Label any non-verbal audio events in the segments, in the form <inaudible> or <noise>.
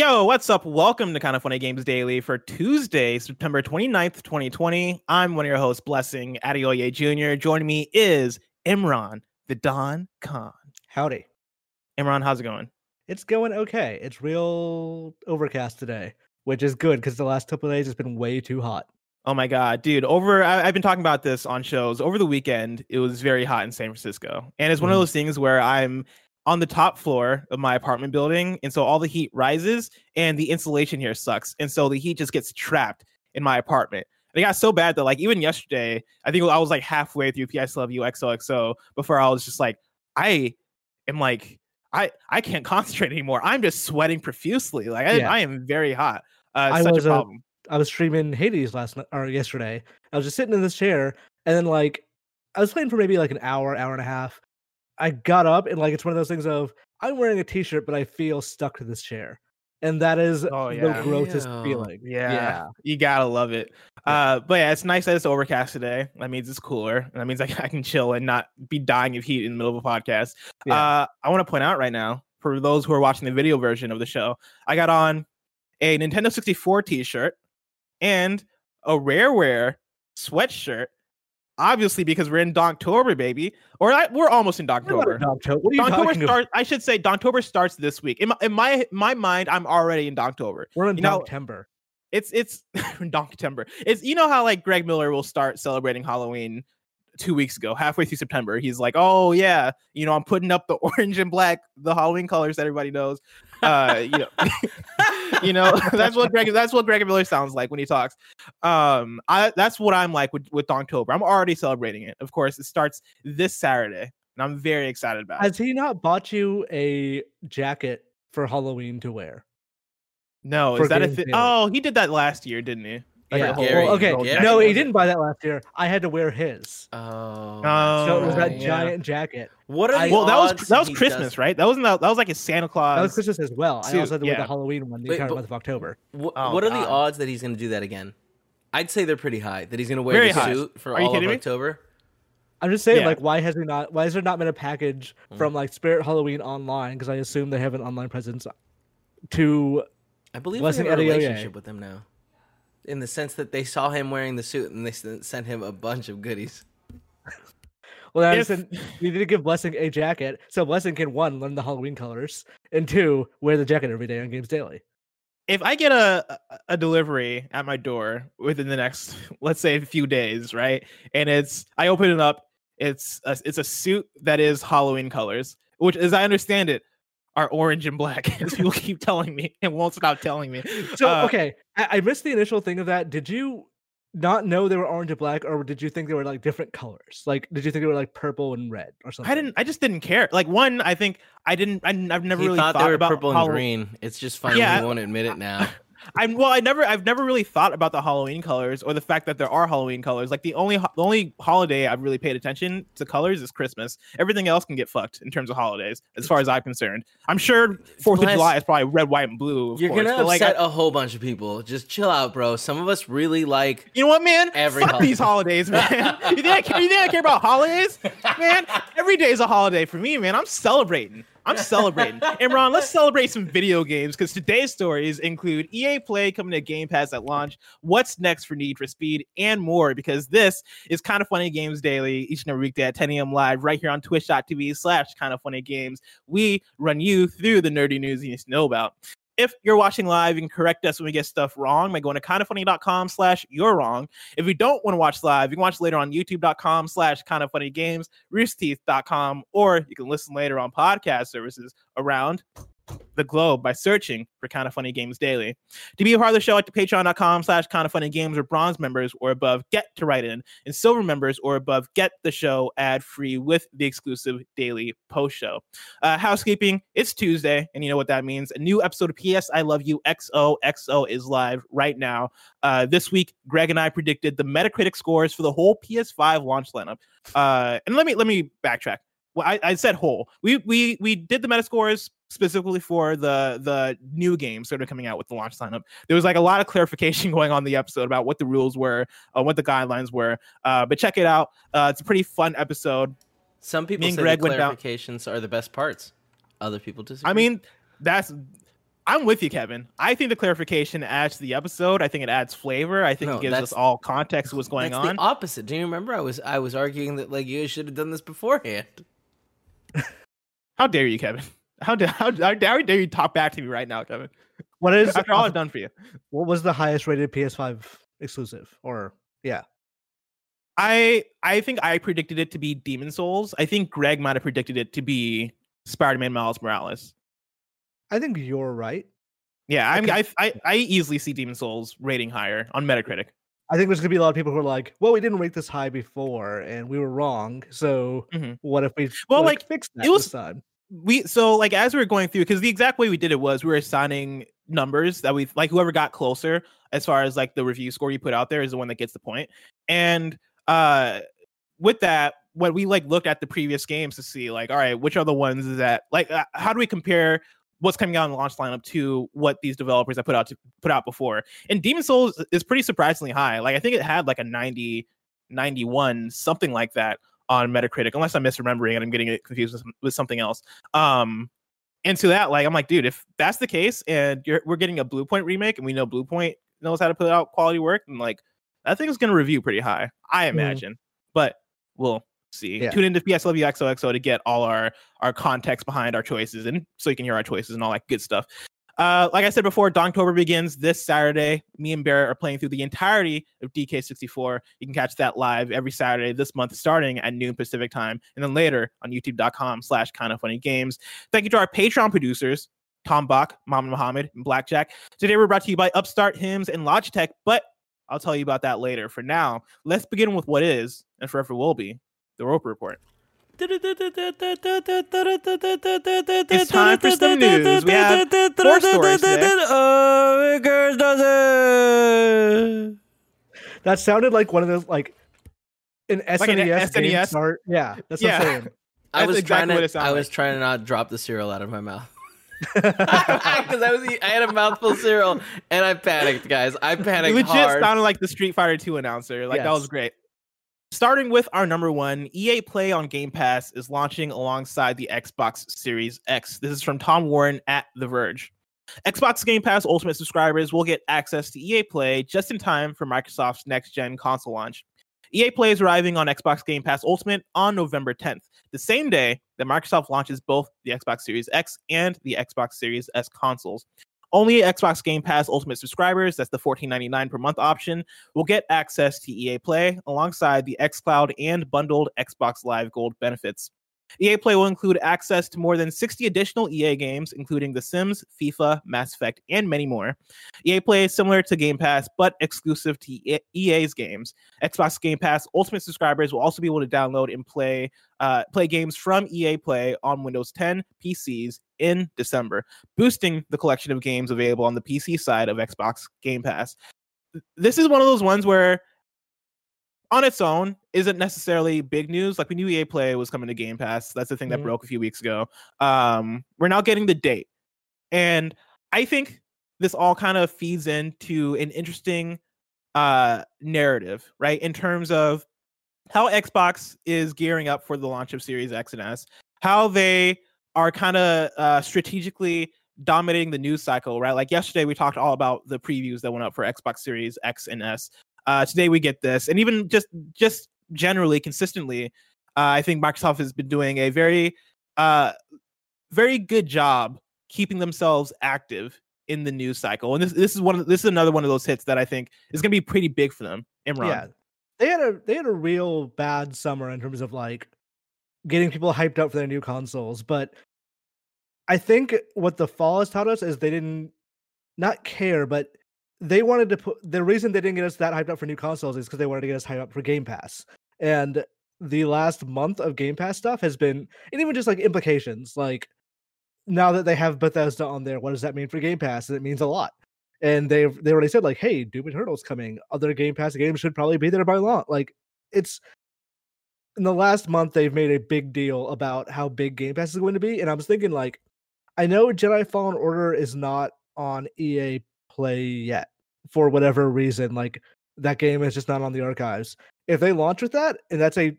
Yo, what's up? Welcome to Kinda Funny Games Daily for Tuesday, September 29th, 2020. I'm one of your hosts, Blessing Adeoye Jr. Joining me is Imran, the Don Khan. Howdy. Imran, how's it going? It's going okay. It's real overcast today, which is good because the last couple of days it's been way too hot. Oh my god, dude! Over, I, have been talking about this on shows. Over the weekend, it was very hot in San Francisco, and it's one mm. of those things where I'm on the top floor of my apartment building, and so all the heat rises, and the insulation here sucks, and so the heat just gets trapped in my apartment. And it got so bad that like even yesterday, I think I was like halfway through PS Love You XOXO before I was just like, I am like, I I can't <laughs> concentrate anymore. I'm just sweating profusely. Like I, yeah. I am very hot. Uh, I such was a problem. A, I was streaming Hades last night or yesterday. I was just sitting in this chair, and then like I was playing for maybe like an hour, hour and a half, I got up and like it's one of those things of I'm wearing a t-shirt, but I feel stuck to this chair. And that is oh, yeah. the grossest feeling. Yeah. yeah. You gotta love it. Uh, but yeah, it's nice that it's overcast today. That means it's cooler. And that means I, I can chill and not be dying of heat in the middle of a podcast. Yeah. Uh, I want to point out right now, for those who are watching the video version of the show, I got on a Nintendo 64 t-shirt and a Rareware sweatshirt obviously because we're in Donktober, baby. Or I, we're almost in Donktober. Donktober. What are you Donktober talking starts. I should say Donktober starts this week. In my, in my my mind, I'm already in Donktober. We're in you Donktember. it's it's <laughs> Donktember. It's you know how like Greg Miller will start celebrating Halloween two weeks ago, halfway through September. He's like, "Oh yeah, you know, I'm putting up the <laughs> orange and black, the Halloween colors that everybody knows." Uh, you know, <laughs> you know, <laughs> that's what Greg. That's what Greg Miller sounds like when he talks. Um, I that's what I'm like with with October. I'm already celebrating it. Of course, it starts this Saturday, and I'm very excited about Has it. Has he not bought you a jacket for Halloween to wear? No, is that a thing? Oh, he did that last year, didn't he? Like yeah. Gary, well, okay. Gary no, he didn't buy that last year. I had to wear his. Oh. So it was that yeah. giant jacket. What are the Well, that was that was Christmas, does... right? That wasn't that, that was like his Santa Claus. That was Christmas as well. Suit. I also had to wear the Halloween one the Wait, entire month of October. Wh- oh, what are God. the odds that he's going to do that again? I'd say they're pretty high. That he's going to wear Very the high. suit for are all of me? October. I'm just saying, yeah. like, why has he not? Why has there not been a package mm. from like Spirit Halloween online? Because I assume they have an online presence. To I believe we have a relationship with them now in the sense that they saw him wearing the suit and they sent him a bunch of goodies. <laughs> well, if... said we need to give Blessing a jacket so Blessing can one learn the Halloween colors and two wear the jacket every day on Games Daily. If I get a a delivery at my door within the next let's say a few days, right, and it's I open it up, it's a, it's a suit that is Halloween colors, which as I understand it, are orange and black, <laughs> as people keep telling me and won't stop telling me. So uh, okay, I-, I missed the initial thing of that. Did you not know they were orange and black, or did you think they were like different colors? Like, did you think they were like purple and red or something? I didn't. I just didn't care. Like one, I think I didn't. I, have never he really thought, thought they were about purple and green. It's just funny yeah, he won't admit it now. I'm well. I never, I've never really thought about the Halloween colors or the fact that there are Halloween colors. Like the only, the only holiday I've really paid attention to colors is Christmas. Everything else can get fucked in terms of holidays, as far as I'm concerned. I'm sure Fourth of July is probably red, white, and blue. You're course, gonna upset like, a whole bunch of people. Just chill out, bro. Some of us really like. You know what, man? Every Fuck holiday. these holidays, man. <laughs> you think I care? You think I care about holidays, man? Every day is a holiday for me, man. I'm celebrating. I'm celebrating. <laughs> Imran, let's celebrate some video games because today's stories include EA Play coming to Game Pass at launch, what's next for Need for Speed, and more. Because this is kind of funny games daily each and every weekday at 10 a.m. live right here on twitch.tv slash kind of funny games. We run you through the nerdy news you need to know about if you're watching live, you can correct us when we get stuff wrong by going to kindoffunny.com slash you're wrong. If you don't want to watch live, you can watch later on youtube.com slash kind of roosterteeth.com, or you can listen later on podcast services around the globe by searching for Kinda Funny Games Daily. To be a part of the show, at the patreon.com slash kind of funny games or bronze members or above get to write in, and silver members or above get the show ad free with the exclusive daily post show. Uh, housekeeping, it's Tuesday, and you know what that means. A new episode of PS I Love You XOXO is live right now. Uh, this week, Greg and I predicted the Metacritic scores for the whole PS5 launch lineup. Uh, and let me let me backtrack. Well, I, I said whole. We we we did the Metascores specifically for the the new games that are coming out with the launch lineup. There was like a lot of <laughs> clarification going on the episode about what the rules were, uh, what the guidelines were. Uh, but check it out. Uh, it's a pretty fun episode. Some people say Greg the clarifications are the best parts. Other people disagree. I mean, that's I'm with you, Kevin. I think the clarification adds to the episode. I think it adds flavor. I think no, it gives us all context of what's going on. The opposite. Do you remember? I was I was arguing that like you should have done this beforehand. <laughs> how dare you, Kevin? How dare <laughs> how, how dare you talk back to me right now, Kevin? What is <laughs> after all I've done for you? What was the highest rated PS5 exclusive? Or yeah, I I think I predicted it to be Demon's Souls. I think Greg might have predicted it to be Spider-Man Miles Morales. I think you're right. Yeah, I'm, I, I I easily see Demon's Souls rating higher on Metacritic. I think there's gonna be a lot of people who are like, "Well, we didn't rate this high before, and we were wrong. So mm-hmm. what if we well like fix that it was, this time?" We so like as we were going through because the exact way we did it was we were assigning numbers that we like whoever got closer as far as like the review score you put out there is the one that gets the. And uh with that, when we like looked at the previous games to see like, all right, which are the ones that like uh, how do we compare what's coming out in the launch lineup to what these developers have put out to put out before. And Demon's Souls is pretty surprisingly high. Like I think it had like a 90, 91, something like that on Metacritic, unless I'm misremembering and I'm getting it confused with, with something else. Um, and to that, like I'm like, dude, if that's the case, and we're getting a Bluepoint remake, and we know Bluepoint knows how to put out quality work, and like that thing is going to review pretty high, I mm-hmm. imagine. Mm. But we'll see. Yeah. Tune into PSW XOXO to get all our our context behind our choices, and so you can hear our choices and all that good stuff. Uh, like I said before, Donktober begins this Saturday. Me and Barrett are playing through the entirety of DK64. You can catch that live every Saturday this month, starting at noon Pacific time, and then later on YouTube.com slash Kinda Funny Games. Thank you to our Patreon producers, Tom Bock, Mohammed Mohammed, and Blackjack. Today we're brought to you by Upstart HIMS and Logitech, but I'll tell you about that later. For now, let's begin with what is and forever will be the Roper Report. It's time for some news. We have four stories today. That sounded like one of those like an SNES, like an SNES? Start. Yeah, that's yeah. what I'm saying. <laughs> I was exactly trying to. I like. was trying to not drop the cereal out of my mouth <laughs> <laughs> because I was I had a mouthful of cereal and I panicked, guys. I panicked. legit hard. sounded like the Street Fighter Two announcer. Like yes. that was great. Starting with our number one, EA Play on Game Pass is launching alongside the Xbox Series X. This is from Tom Warren at The Verge. Xbox Game Pass Ultimate subscribers will get access to EA Play just in time for Microsoft's next gen console launch. EA Play is arriving on Xbox Game Pass Ultimate on November 10th, the same day that Microsoft launches both the Xbox Series X and the Xbox Series S consoles. Only Xbox Game Pass Ultimate subscribers, that's the $14.99 per month option, will get access to EA Play alongside the xCloud and bundled Xbox Live Gold benefits. EA Play will include access to more than 60 additional EA games, including The Sims, FIFA, Mass Effect, and many more. EA Play is similar to Game Pass, but exclusive to EA's games. Xbox Game Pass Ultimate subscribers will also be able to download and play uh, play games from EA Play on Windows 10 PCs in December, boosting the collection of games available on the PC side of Xbox Game Pass. This is one of those ones where on its own isn't necessarily big news. Like we knew EA Play was coming to Game Pass. That's the thing that mm-hmm. broke a few weeks ago. Um, we're now getting the date, and I think this all kind of feeds into an interesting uh narrative, right? In terms of how Xbox is gearing up for the launch of Series X and S, how they are kind of uh, strategically dominating the news cycle, right? Like yesterday, we talked all about the previews that went up for Xbox Series X and S. Uh, today we get this, and even just just generally consistently, uh, I think Microsoft has been doing a very uh, very good job keeping themselves active in the news cycle. And this this is one of, this is another one of those hits that I think is going to be pretty big for them. Imran. Yeah, they had a they had a real bad summer in terms of like getting people hyped up for their new consoles, but I think what the fall has taught us is they didn't not care, but they wanted to put the reason they didn't get us that hyped up for new consoles is because they wanted to get us hyped up for Game Pass. And the last month of Game Pass stuff has been, and even just like implications, like now that they have Bethesda on there, what does that mean for Game Pass? And it means a lot. And they they already said like, hey, Doom Eternal's coming. Other Game Pass games should probably be there by long. Like it's in the last month they've made a big deal about how big Game Pass is going to be, and I was thinking like, I know Jedi Fallen Order is not on EA play yet for whatever reason. Like that game is just not on the archives. If they launch with that, and that's a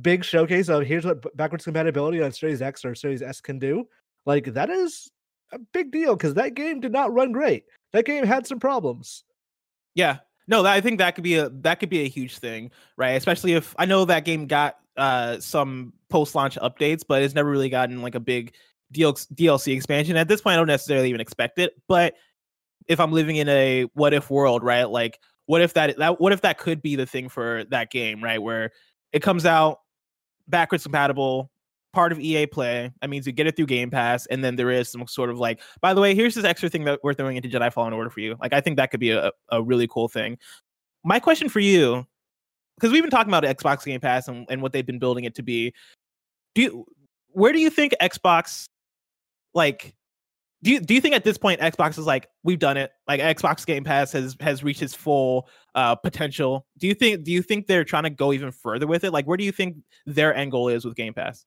big showcase of here's what backwards compatibility on Series X or Series S can do, like that is a big deal because that game did not run great. That game had some problems. Yeah, no, I think that could be a that could be a huge thing, right? Especially if I know that game got uh some post launch updates, but it's never really gotten like a big DLC expansion. At this point, I don't necessarily even expect it. But if I'm living in a what if world, right? Like, what if that that what if that could be the thing for that game, right? Where it comes out backwards compatible, part of EA Play. That means you get it through Game Pass, and then there is some sort of like, by the way, here's this extra thing that we're throwing into Jedi Fallen Order for you. Like, I think that could be a, a really cool thing. My question for you, because we've been talking about Xbox Game Pass and, and what they've been building it to be. Do you, where do you think Xbox like do you do you think at this point Xbox is like we've done it. Like Xbox Game Pass has has reached its full uh potential. Do you think do you think they're trying to go even further with it? Like where do you think their end goal is with Game Pass?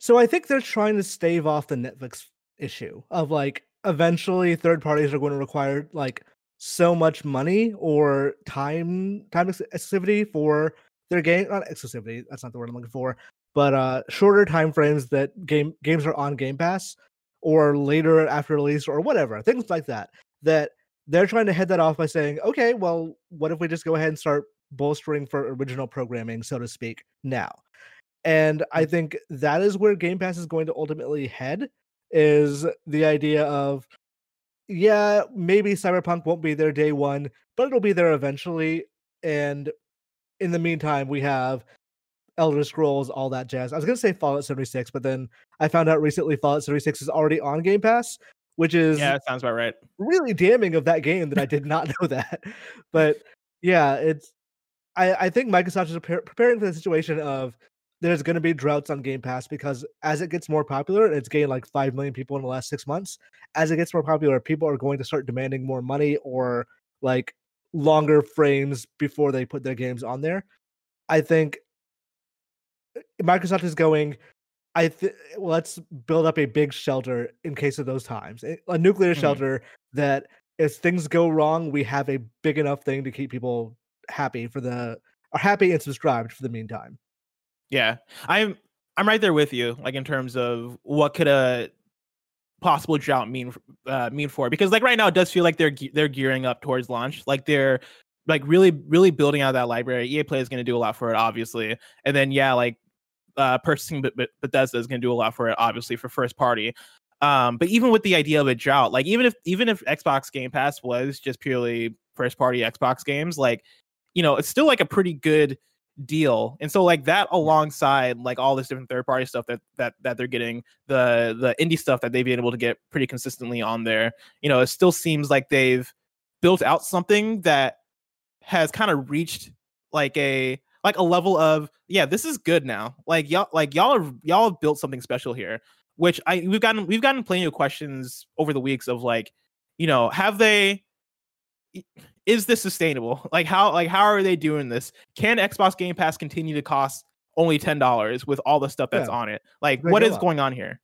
So I think they're trying to stave off the Netflix issue of like eventually third parties are going to require like so much money or time time exclusivity for their game not exclusivity that's not the word I'm looking for but uh shorter time frames that game games are on Game Pass or later after release or whatever, things like that. That they're trying to head that off by saying, okay, well, what if we just go ahead and start bolstering for original programming, so to speak, now? And I mm. think that is where Game Pass is going to ultimately head is the idea of yeah, maybe Cyberpunk won't be there day one, but it'll be there eventually. And in the meantime, we have Elder Scrolls, all that jazz. I was gonna say Fallout 76, but then I found out recently Fallout 76 is already on Game Pass, which is yeah, sounds about right. Really damning of that game that I did not <laughs> know that. But yeah, it's I I think Microsoft is preparing for the situation of there's going to be droughts on Game Pass because as it gets more popular, and it's gained like 5 million people in the last six months, as it gets more popular, people are going to start demanding more money or like longer frames before they put their games on there. I think Microsoft is going. I th- let's build up a big shelter in case of those times, a nuclear mm-hmm. shelter that if things go wrong, we have a big enough thing to keep people happy for the are happy and subscribed for the meantime. Yeah, I'm I'm right there with you. Like in terms of what could a possible drought mean uh, mean for? Because like right now, it does feel like they're they're gearing up towards launch. Like they're like really really building out that library. EA Play is going to do a lot for it, obviously, and then yeah, like uh, purchasing Bethesda is going to do a lot for it, obviously for first party. Um, but even with the idea of a drought, like even if even if Xbox Game Pass was just purely first party Xbox games, like you know, it's still like a pretty good deal. And so like that alongside like all this different third party stuff that that that they're getting, the the indie stuff that they've been able to get pretty consistently on there, you know, it still seems like they've built out something that has kind of reached like a like a level of yeah this is good now. Like y'all like y'all are y'all have built something special here which i we've gotten we've gotten plenty of questions over the weeks of like you know have they is this sustainable? Like how like how are they doing this? Can xbox game pass continue to cost only $10 with all the stuff that's yeah. on it? Like they what is up. going on here?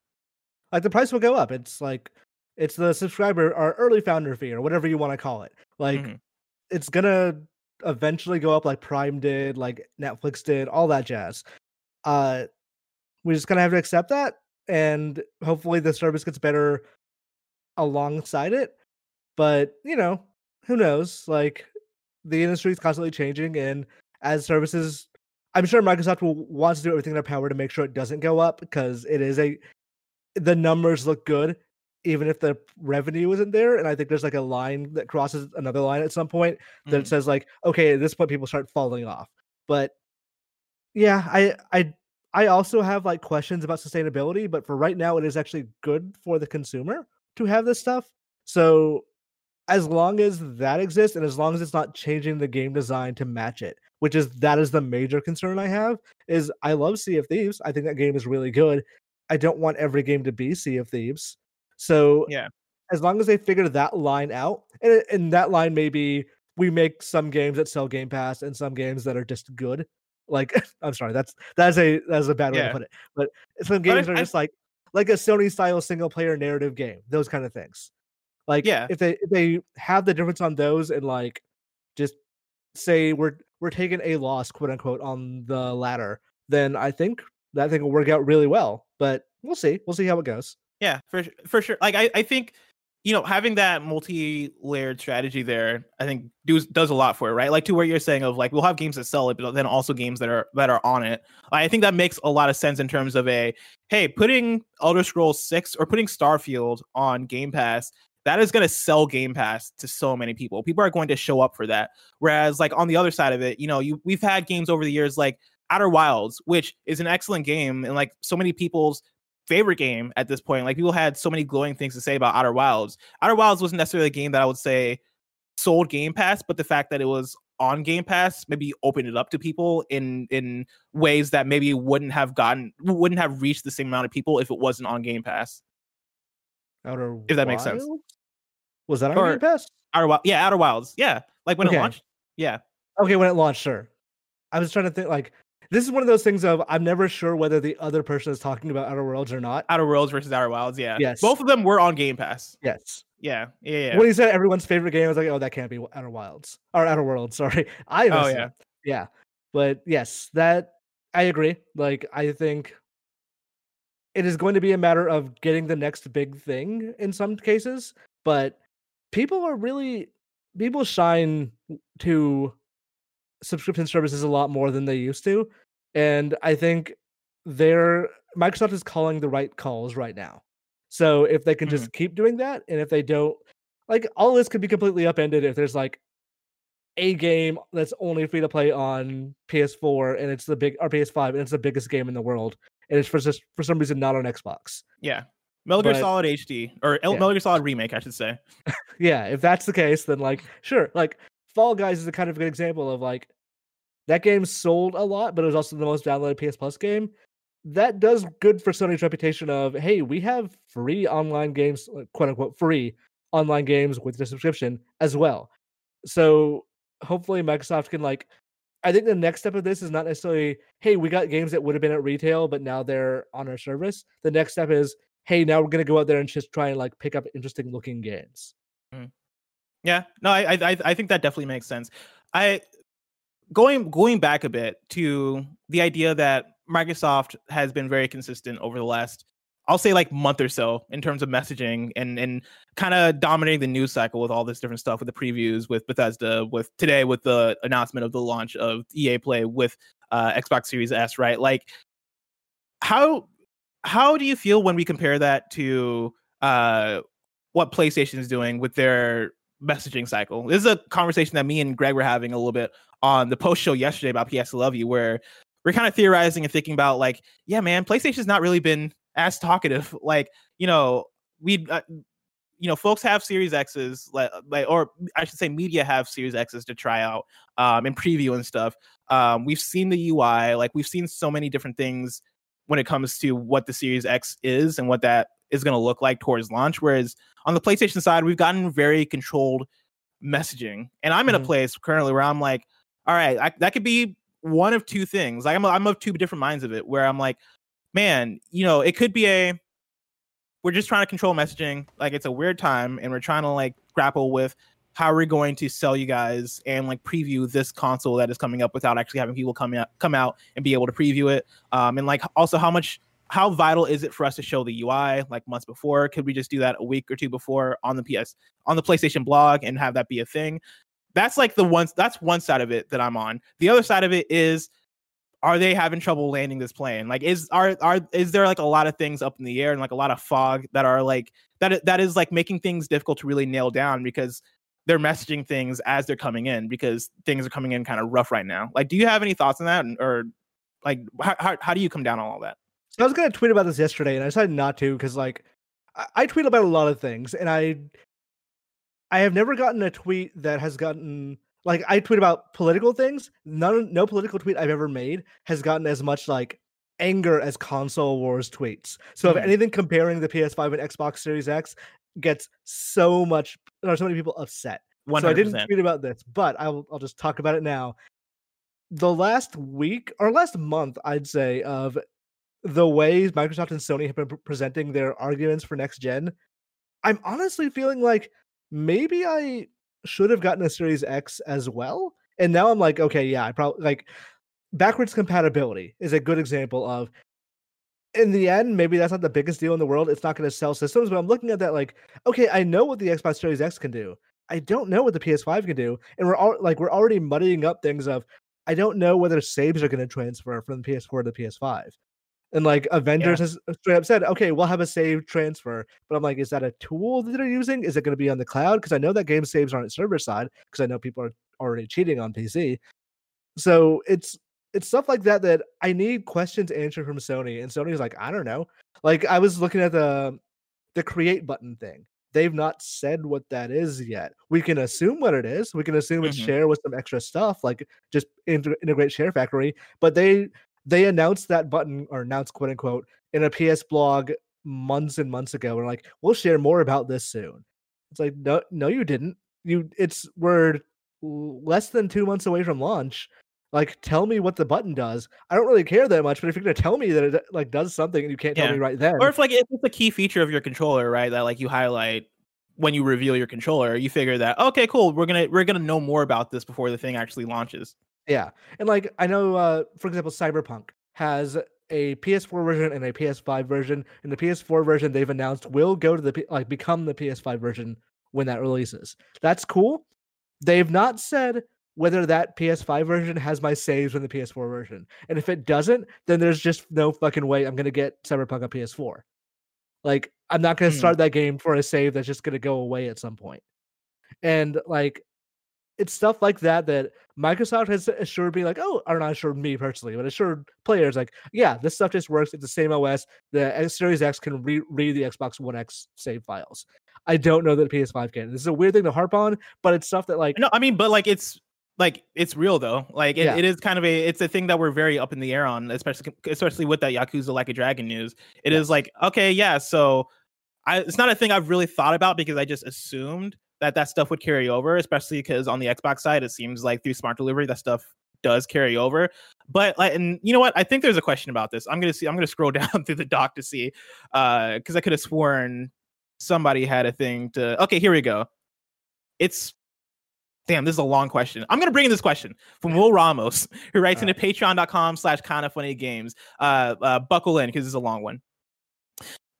Like the price will go up. It's like it's the subscriber or early founder fee or whatever you want to call it. Like mm-hmm. it's gonna eventually go up like Prime did, like Netflix did, all that jazz. Uh we just kind of have to accept that and hopefully the service gets better alongside it. But, you know, who knows? Like the industry is constantly changing and as services I'm sure Microsoft will want to do everything in their power to make sure it doesn't go up because it is a the numbers look good even if the revenue isn't there. And I think there's like a line that crosses another line at some point that mm. says like, okay, at this point people start falling off. But yeah, I I I also have like questions about sustainability, but for right now it is actually good for the consumer to have this stuff. So as long as that exists and as long as it's not changing the game design to match it, which is that is the major concern I have, is I love Sea of Thieves. I think that game is really good. I don't want every game to be Sea of Thieves. So yeah, as long as they figure that line out, and, and that line may be we make some games that sell Game Pass and some games that are just good. Like <laughs> I'm sorry, that's that's a that's a bad way yeah. to put it. But some games but I, are just I, like like a Sony style single player narrative game, those kind of things. Like yeah, if they if they have the difference on those and like just say we're we're taking a loss, quote unquote, on the latter, then I think that thing will work out really well. But we'll see. We'll see how it goes. Yeah, for for sure. Like I, I think you know having that multi-layered strategy there, I think does does a lot for it, right? Like to where you're saying of like we'll have games that sell it, but then also games that are that are on it. I think that makes a lot of sense in terms of a hey, putting Elder Scrolls Six or putting Starfield on Game Pass that is going to sell Game Pass to so many people. People are going to show up for that. Whereas, like on the other side of it, you know, you we've had games over the years like Outer Wilds, which is an excellent game, and like so many people's favorite game at this point. Like people had so many glowing things to say about Outer Wilds. Outer Wilds wasn't necessarily a game that I would say sold Game Pass, but the fact that it was on Game Pass maybe opened it up to people in in ways that maybe wouldn't have gotten wouldn't have reached the same amount of people if it wasn't on Game Pass. Outer if that makes sense. Was that on or, Game Pass? Outer yeah, Outer Wilds. Yeah, like when okay. it launched. Yeah. Okay, when it launched, sure. I was trying to think like this is one of those things of I'm never sure whether the other person is talking about Outer Worlds or not. Outer Worlds versus Outer Wilds, yeah. Yes. Both of them were on Game Pass. Yes. Yeah. Yeah. yeah. When he said everyone's favorite game, I was like, oh, that can't be Outer Wilds or Outer Worlds. <laughs> Sorry. I Oh yeah. Yeah. But yes, that I agree. Like I think it is going to be a matter of getting the next big thing in some cases, but people are really people shine to subscription services a lot more than they used to. And I think they're Microsoft is calling the right calls right now. So if they can just mm-hmm. keep doing that, and if they don't, like all this could be completely upended if there's like a game that's only free to play on PS4 and it's the big or PS5 and it's the biggest game in the world, and it's for just for some reason not on Xbox. Yeah, Metal Gear Solid HD or yeah. Metal Gear Solid remake, I should say. <laughs> yeah, if that's the case, then like sure, like Fall Guys is a kind of good example of like that game sold a lot, but it was also the most downloaded PS Plus game. That does good for Sony's reputation of hey, we have free online games, quote unquote free online games with the subscription as well. So hopefully Microsoft can like I think the next step of this is not necessarily, hey, we got games that would have been at retail, but now they're on our service. The next step is, hey, now we're gonna go out there and just try and like pick up interesting looking games. Mm. Yeah, no, I, I I think that definitely makes sense. I going going back a bit to the idea that Microsoft has been very consistent over the last I'll say like month or so in terms of messaging and and kind of dominating the news cycle with all this different stuff with the previews with Bethesda with today with the announcement of the launch of EA Play with uh, Xbox Series S right like how how do you feel when we compare that to uh, what PlayStation is doing with their messaging cycle? This is a conversation that me and Greg were having a little bit on the post show yesterday about PS Love You, where we're kind of theorizing and thinking about like, yeah, man, PlayStation's not really been as talkative. <laughs> Like, you know, we, uh, you know, folks have Series X's, like, like, or I should say, media have Series X's to try out um, and preview and stuff. Um, we've seen the UI, like, we've seen so many different things when it comes to what the Series X is and what that is going to look like towards launch. Whereas on the PlayStation side, we've gotten very controlled messaging, and I'm in mm-hmm. a place currently where I'm like, all right, I, that could be one of two things. Like I'm, I'm of two different minds of it. Where I'm like, man, you know, it could be a we're just trying to control messaging. Like it's a weird time, and we're trying to like grapple with how are we going to sell you guys and like preview this console that is coming up without actually having people come out come out and be able to preview it um and like also how much how vital is it for us to show the UI like months before? Could we just do that a week or two before on the PS on the PlayStation blog and have that be a thing? That's like the one that's one side of it that I'm on. The other side of it is are they having trouble landing this plane? Like is are are is there like a lot of things up in the air and like a lot of fog that are like that that is like making things difficult to really nail down because they're messaging things as they're coming in because things are coming in kind of rough right now. Like, do you have any thoughts on that, or like how how, how do you come down on all that? So I was gonna tweet about this yesterday, and I decided not to because like I, I tweet about a lot of things, and I I have never gotten a tweet that has gotten like I tweet about political things. None no political tweet I've ever made has gotten as much like anger as console wars tweets. So mm-hmm. if anything comparing the PS5 and Xbox Series X gets so much or so many people upset. 100%. So I didn't tweet about this, but I'll I'll just talk about it now. The last week or last month, I'd say, of the ways Microsoft and Sony have been presenting their arguments for next gen, I'm honestly feeling like maybe I should have gotten a Series X as well. And now I'm like, okay, yeah, I probably like backwards compatibility is a good example of in the end, maybe that's not the biggest deal in the world. It's not going to sell systems, but I'm looking at that like, okay, I know what the Xbox Series X can do. I don't know what the PS5 can do, and we're all like we're already muddying up things of I don't know whether saves are going to transfer from the PS4 to the PS5. And like Avengers yeah. has straight up said, okay, we'll have a save transfer. But I'm like, is that a tool that they're using? Is it going to be on the cloud? Because I know that game saves aren't server side, because I know people are already cheating on PC. So it's it's stuff like that that I need questions answered from Sony. And Sony's like, I don't know. Like I was looking at the the create button thing. They've not said what that is yet. We can assume what it is. We can assume mm-hmm. it's share with some extra stuff, like just integrate Share Factory. But they they announced that button or announced quote unquote in a PS blog months and months ago. We're like, we'll share more about this soon. It's like, no, no, you didn't. You it's we're less than two months away from launch. Like, tell me what the button does. I don't really care that much, but if you're gonna tell me that it like does something and you can't yeah. tell me right then, or if like it's a key feature of your controller, right? That like you highlight when you reveal your controller, you figure that okay, cool, we're gonna we're gonna know more about this before the thing actually launches. Yeah, and like I know, uh, for example, Cyberpunk has a PS4 version and a PS5 version. And the PS4 version they've announced will go to the like become the PS5 version when that releases. That's cool. They've not said whether that PS5 version has my saves from the PS4 version. And if it doesn't, then there's just no fucking way I'm gonna get Cyberpunk on PS4. Like I'm not gonna hmm. start that game for a save that's just gonna go away at some point. And like it's stuff like that that Microsoft has assured me, like, oh, or not assured me personally, but assured players, like, yeah, this stuff just works. It's the same OS. The X Series X can re- read the Xbox One X save files. I don't know that PS5 can. This is a weird thing to harp on, but it's stuff that like no, I mean, but like it's like it's real though. Like it, yeah. it is kind of a it's a thing that we're very up in the air on, especially especially with that Yakuza Like a Dragon news. It is like okay, yeah, so I, it's not a thing I've really thought about because I just assumed that that stuff would carry over, especially because on the Xbox side, it seems like through smart delivery, that stuff does carry over. But like, and you know what? I think there's a question about this. I'm gonna see. I'm gonna scroll <laughs> down through the doc to see, uh, because I could have sworn somebody had a thing to. Okay, here we go. It's damn. This is a long question. I'm gonna bring in this question from Will Ramos, who writes into Patreon.com/slash Kinda Funny Games. Uh, uh, buckle in because it's a long one.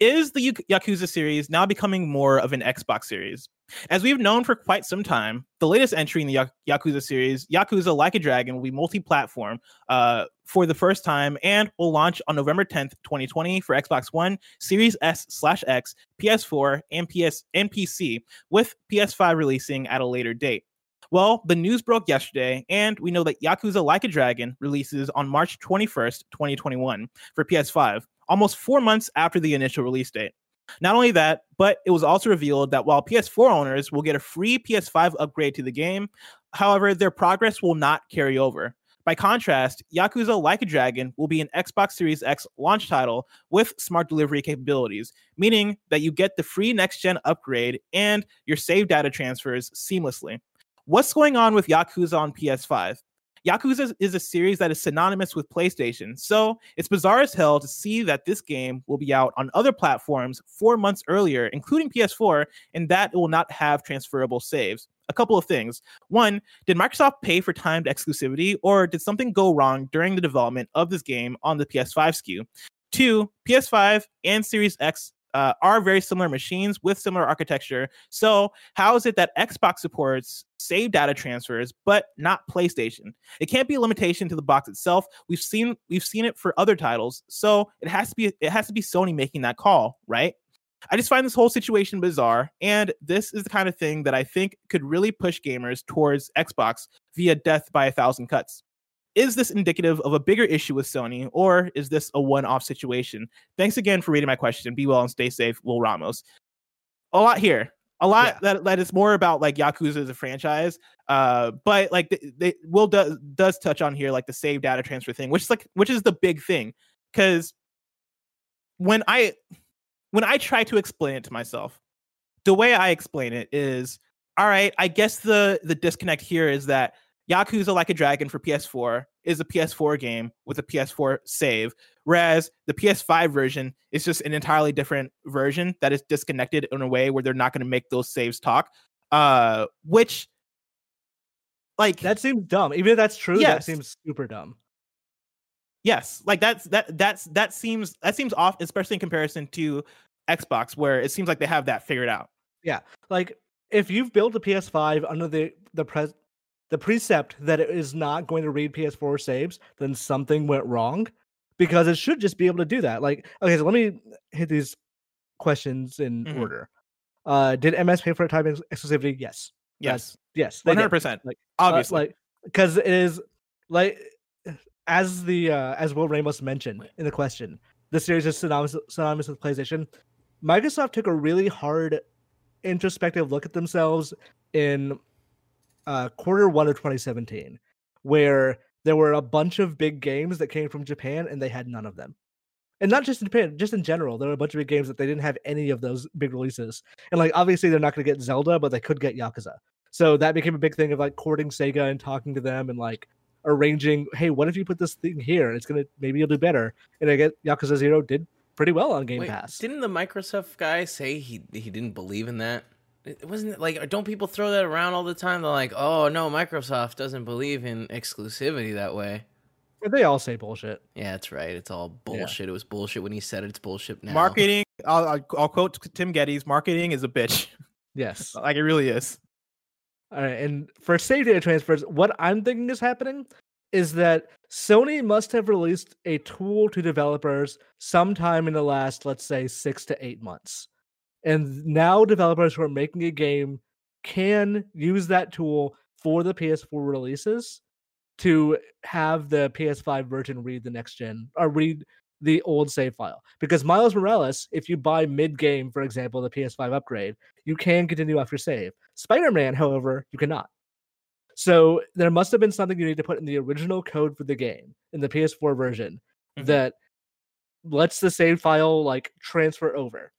Is the Yakuza series now becoming more of an Xbox series? As we've known for quite some time, the latest entry in the Yakuza series, Yakuza Like a Dragon, will be multi platform uh, for the first time and will launch on November 10th, 2020 for Xbox One, Series S slash X, PS4, and, PS- and PC, with PS5 releasing at a later date. Well, the news broke yesterday, and we know that Yakuza Like a Dragon releases on March 21st, 2021 for PS5, almost four months after the initial release date. Not only that, but it was also revealed that while PS4 owners will get a free PS5 upgrade to the game, however, their progress will not carry over. By contrast, Yakuza Like a Dragon will be an Xbox Series X launch title with smart delivery capabilities, meaning that you get the free next gen upgrade and your save data transfers seamlessly. What's going on with Yakuza on PS5? Yakuza is a series that is synonymous with PlayStation, so it's bizarre as hell to see that this game will be out on other platforms four months earlier, including PS4, and that it will not have transferable saves. A couple of things. One, did Microsoft pay for timed exclusivity, or did something go wrong during the development of this game on the PS5 SKU? Two, PS5 and Series X uh, are very similar machines with similar architecture. So, how is it that Xbox supports save data transfers but not PlayStation? It can't be a limitation to the box itself. We've seen we've seen it for other titles, so it has to be it has to be Sony making that call, right? I just find this whole situation bizarre, and this is the kind of thing that I think could really push gamers towards Xbox via death by a thousand cuts is this indicative of a bigger issue with Sony, or is this a one off situation? Thanks again for reading my question. Be well and stay safe, Will Ramos. A lot here. A lot yeah. that, that is more about like Yakuza as a franchise. Uh, but like they, they Will does does touch on here like the save data transfer thing, which is like which is the big thing. Cause when I when I try to explain it to myself, the way I explain it is all right, I guess the the disconnect here is that Yakuza Like a Dragon for PS4 is a PS4 game with a PS4 save, whereas the PS5 version is just an entirely different version that is disconnected in a way where they're not going to make those saves talk. Uh, which, like, that seems dumb. Even if that's true, yes. that seems super dumb. Yes, like that's that that's that seems that seems off, especially in comparison to Xbox, where it seems like they have that figured out. Yeah, like if you've built a PS5 under the the pres the precept that it is not going to read PS4 saves, then something went wrong because it should just be able to do that. Like, okay, so let me hit these questions in mm-hmm. order. Uh, did MS pay for a time exclusivity? Yes. Yes. yes. One hundred percent. Like uh, obviously, uh, like because it is like as the uh, as Will Ramos mentioned in the question, the series is synonymous synonymous with PlayStation. Microsoft took a really hard introspective look at themselves in uh, quarter one of 2017, where there were a bunch of big games that came from Japan and they had none of them. And not just in Japan, just in general, there were a bunch of big games that they didn't have any of those big releases. And like obviously they're not going to get Zelda, but they could get Yakuza. So that became a big thing of like courting Sega and talking to them and like arranging, hey, what if you put this thing here? And it's gonna maybe you'll do better. And I get Yakuza Zero did pretty well on Game Wait, Pass. Didn't the Microsoft guy say he he didn't believe in that? It wasn't like don't people throw that around all the time? They're like, oh no, Microsoft doesn't believe in exclusivity that way. They all say bullshit. Yeah, that's right. It's all bullshit. Yeah. It was bullshit when he said it. It's bullshit now. Marketing. I'll, I'll quote Tim Gettys. Marketing is a bitch. Yes, <laughs> like it really is. All right, and for save data transfers, what I'm thinking is happening is that Sony must have released a tool to developers sometime in the last, let's say, six to eight months. And now developers who are making a game can use that tool for the PS4 releases to have the PS5 version read the next gen or read the old save file. Because Miles Morales, if you buy mid game, for example, the PS5 upgrade, you can continue off your save. Spider Man, however, you cannot. So there must have been something you need to put in the original code for the game in the PS4 version mm-hmm. that lets the save file like transfer over.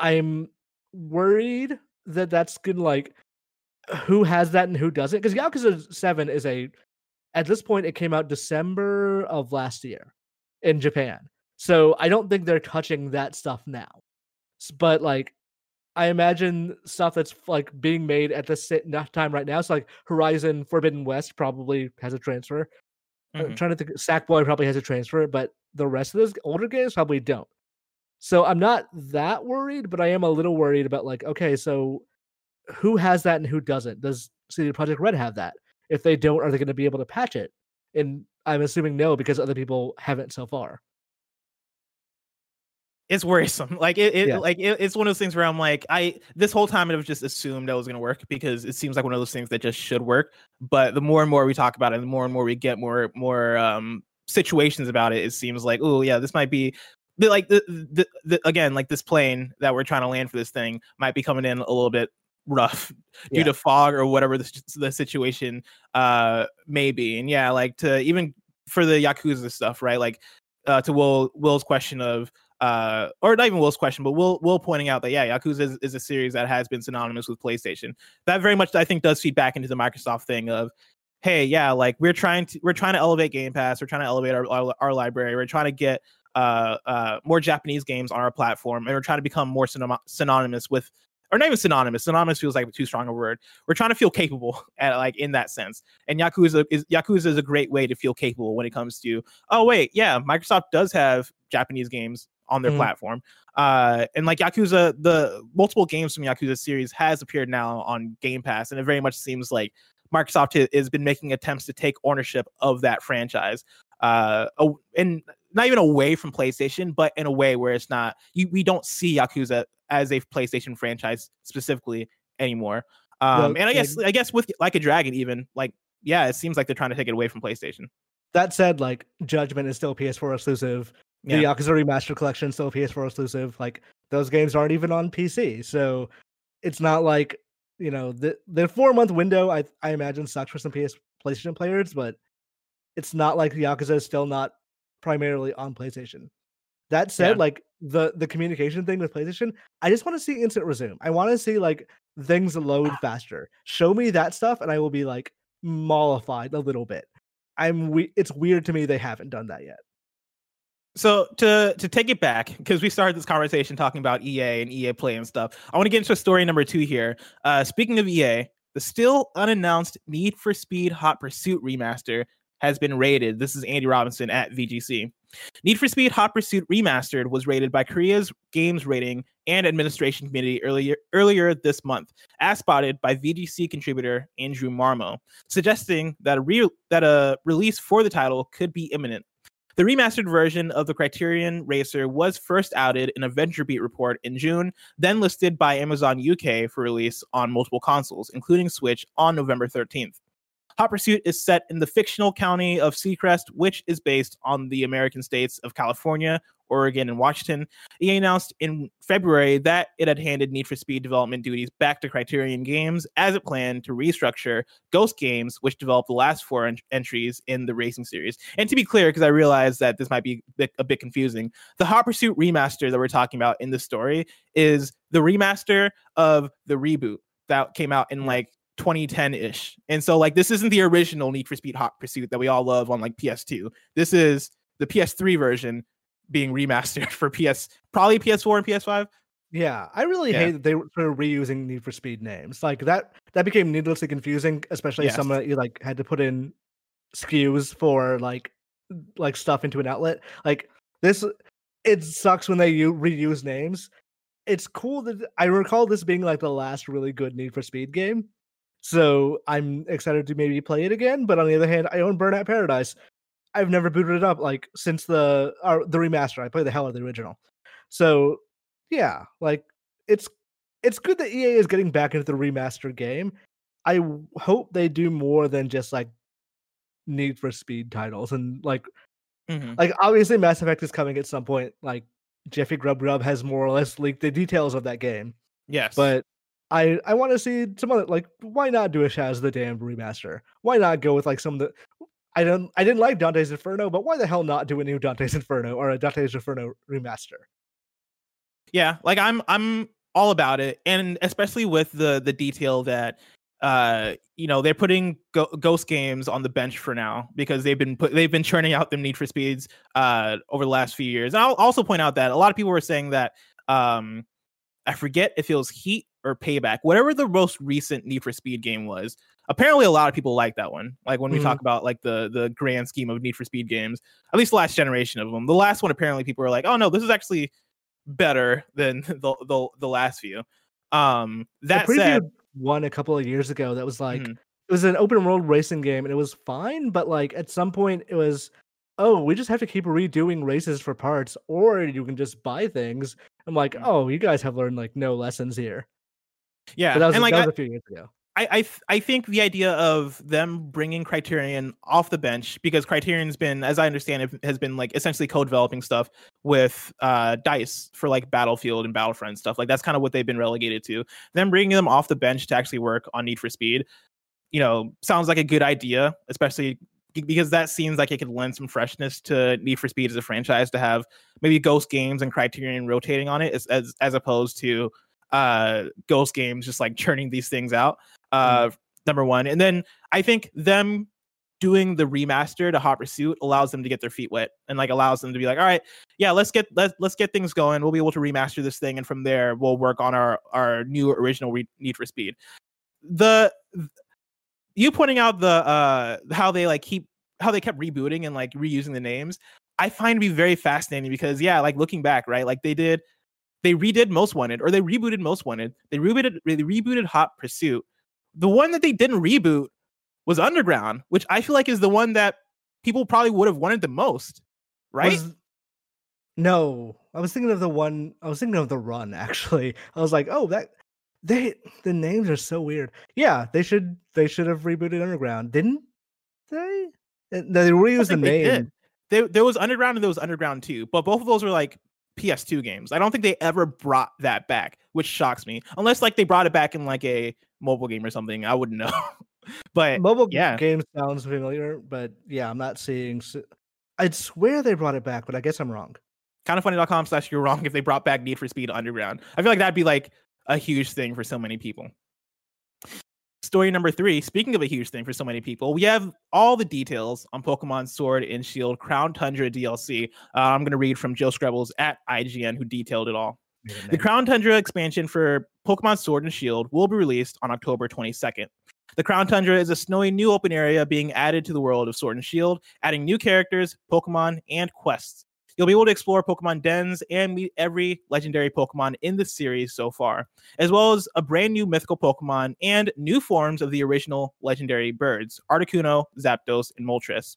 I'm worried that that's gonna like who has that and who doesn't because Yakuza 7 is a at this point it came out December of last year in Japan. So I don't think they're touching that stuff now. But like I imagine stuff that's like being made at this time right now. So like Horizon Forbidden West probably has a transfer. Mm-hmm. I'm trying to think Sackboy probably has a transfer, but the rest of those older games probably don't. So I'm not that worried, but I am a little worried about like, okay, so who has that and who doesn't? Does CD Projekt Red have that? If they don't, are they going to be able to patch it? And I'm assuming no, because other people haven't so far. It's worrisome. Like it, it yeah. like it, it's one of those things where I'm like, I this whole time I've just assumed that was gonna work because it seems like one of those things that just should work. But the more and more we talk about it, the more and more we get more more um situations about it, it seems like, oh yeah, this might be like the, the, the again like this plane that we're trying to land for this thing might be coming in a little bit rough <laughs> due yeah. to fog or whatever the, the situation uh may be. And yeah like to even for the yakuza stuff right? Like uh to will will's question of uh or not even will's question but will will pointing out that yeah yakuza is, is a series that has been synonymous with playstation. That very much i think does feed back into the microsoft thing of hey yeah like we're trying to we're trying to elevate game pass we're trying to elevate our, our, our library we're trying to get uh, uh, more Japanese games on our platform, and we're trying to become more synonymous with, or not even synonymous. Synonymous feels like too strong a word. We're trying to feel capable, <laughs> at like in that sense. And Yakuza is Yakuza is a great way to feel capable when it comes to. Oh wait, yeah, Microsoft does have Japanese games on their mm-hmm. platform. Uh, and like Yakuza, the multiple games from Yakuza series has appeared now on Game Pass, and it very much seems like Microsoft has been making attempts to take ownership of that franchise. Uh, and not even away from PlayStation, but in a way where it's not you we don't see Yakuza as a PlayStation franchise specifically anymore. Um, and I guess I guess with like a dragon, even like yeah, it seems like they're trying to take it away from PlayStation. That said, like Judgment is still PS4 exclusive. The yeah. Yakuza Remastered Collection still PS4 exclusive. Like those games aren't even on PC, so it's not like you know the the four month window. I I imagine sucks for some PS PlayStation players, but it's not like the Yakuza is still not primarily on PlayStation. That said, yeah. like the the communication thing with PlayStation, I just want to see instant resume. I want to see like things load faster. Show me that stuff, and I will be like mollified a little bit. I'm we- it's weird to me they haven't done that yet. So to to take it back, because we started this conversation talking about EA and EA Play and stuff, I want to get into story number two here. Uh, speaking of EA, the still unannounced Need for Speed Hot Pursuit remaster has been rated. This is Andy Robinson at VGC. Need for Speed Hot Pursuit Remastered was rated by Korea's Games Rating and Administration Committee earlier earlier this month, as spotted by VGC contributor Andrew Marmo, suggesting that a re- that a release for the title could be imminent. The remastered version of the Criterion Racer was first outed in a VentureBeat report in June, then listed by Amazon UK for release on multiple consoles, including Switch, on November 13th. Hot Pursuit is set in the fictional county of Seacrest, which is based on the American states of California, Oregon, and Washington. EA announced in February that it had handed Need for Speed development duties back to Criterion Games as it planned to restructure Ghost Games, which developed the last four en- entries in the racing series. And to be clear, because I realize that this might be a bit, a bit confusing, the Hot Pursuit remaster that we're talking about in the story is the remaster of the reboot that came out in like 2010 ish. And so, like, this isn't the original Need for Speed Hot Pursuit that we all love on like PS2. This is the PS3 version being remastered <laughs> for PS, probably PS4 and PS5. Yeah, I really Yeah. hate that they were sort of reusing Need for Speed names. Like that that became needlessly confusing, especially Yes. some that you like had to put in SKUs for like like stuff into an outlet. Like this it sucks when they u- reuse names. It's cool that I recall this being like the last really good Need for Speed game. So I'm excited to maybe play it again, but on the other hand, I own Burnout Paradise. I've never booted it up like since the uh, the remaster. I played the hell out of the original. So yeah, like it's it's good that EA is getting back into the remaster game. I w- hope they do more than just like Need for Speed titles and like Mhm. like obviously Mass Effect is coming at some point. Like Jeffy Grubb Grubb has more or less leaked the details of that game, Yes. but I I want to see some other like why not do a Shaz the Damned remaster? Why not go with like some of the I don't I didn't like Dante's Inferno, but why the hell not do a new Dante's Inferno or a Dante's Inferno remaster? yeah like i'm i'm all about it and especially with the the detail that uh you know they're putting go- ghost games on the bench for now because they've been put they've been churning out them need for speeds uh over the last few years and i'll also point out that a lot of people were saying that um i forget if it was heat or payback whatever the most recent need for speed game was apparently a lot of people like that one like when we Mhm. talk about like the the grand scheme of need for speed games at least the last generation of them the last one apparently people were like oh no this is actually better than <laughs> the the, the last few. Um that said, one a couple of years ago that was like Mhm. it was an open world racing game and it was fine, but like at some point it was oh, we just have to keep redoing races for parts, or you can just buy things. I'm like, Mhm. oh, you guys have learned like no lessons here. Yeah, But that was, and like that I, was a few years ago. I I, th- I think the idea of them bringing Criterion off the bench because Criterion's been, as I understand it, has been like essentially co-developing stuff with uh Dice for like Battlefield and Battlefront stuff. Like that's kind of what they've been relegated to. Them bringing them off the bench to actually work on Need for Speed, you know, sounds like a good idea, especially because that seems like it could lend some freshness to Need for Speed as a franchise to have maybe Ghost Games and Criterion rotating on it as as, as opposed to uh Ghost Games just like churning these things out. Uh number one. And then I think them doing the remaster to Hot Pursuit allows them to get their feet wet and like allows them to be like, all right, yeah, let's get let's let's get things going. We'll be able to remaster this thing, and from there we'll work on our our new original re- Need for Speed. The you pointing out the uh how they like keep how they kept rebooting and like reusing the names, I find to be very fascinating because yeah, like looking back, right? Like they did they redid Most Wanted or they rebooted Most Wanted. They rebooted they rebooted Hot Pursuit. The one that they didn't reboot was Underground, which I feel like is the one that people probably would have wanted the most, right? Was- no, I was thinking of the one. I was thinking of the run. Actually, <laughs> I was like, oh, that they the names are so weird. Yeah, they should they should have rebooted Underground, didn't they? They reused the they name. There, there was Underground and there was Underground too, but both of those were like PS2 games. I don't think they ever brought that back, which shocks me. Unless like they brought it back in like a mobile game or something, I wouldn't know. <laughs> but Mobile yeah. game sounds familiar, but yeah, I'm not seeing. I'd swear they brought it back, but I guess I'm wrong. Kind of kindafunny.com slash you're wrong if they brought back Need for Speed Underground. I feel like that'd be like a huge thing for so many people. Story number three. Speaking of a huge thing for so many people, we have all the details on Pokemon Sword and Shield Crown Tundra DLC. Uh, I'm going to read from Joe Skrebels at IGN, who detailed it all. The Crown Tundra expansion for Pokemon Sword and Shield will be released on October 22nd. The Crown Tundra is a snowy new open area being added to the world of Sword and Shield, adding new characters, Pokemon, and quests. You'll be able to explore Pokemon dens and meet every legendary Pokemon in the series so far, as well as a brand new mythical Pokemon and new forms of the original legendary birds Articuno, Zapdos, and Moltres.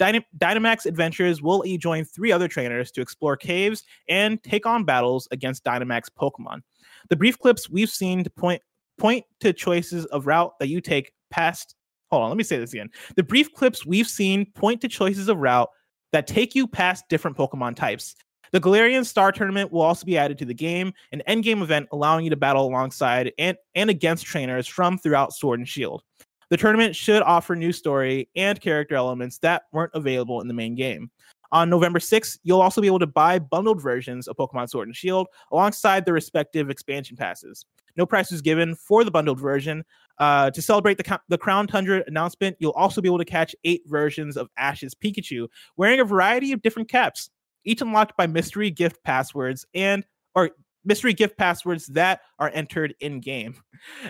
Dynam- Dynamax Adventures will you join three other trainers to explore caves and take on battles against Dynamax Pokemon. The brief clips we've seen to point point to choices of route that you take past. Hold on, let me say this again. The brief clips we've seen point to choices of route that take you past different Pokemon types. The Galarian Star Tournament will also be added to the game, an endgame event allowing you to battle alongside and, and against trainers from throughout Sword and Shield. The tournament should offer new story and character elements that weren't available in the main game. On November 6th, you'll also be able to buy bundled versions of Pokemon Sword and Shield alongside the respective expansion passes. No price was given for the bundled version. Uh, to celebrate the, the Crown Tundra announcement, you'll also be able to catch eight versions of Ash's Pikachu wearing a variety of different caps, each unlocked by mystery gift passwords and or mystery gift passwords that are entered in game.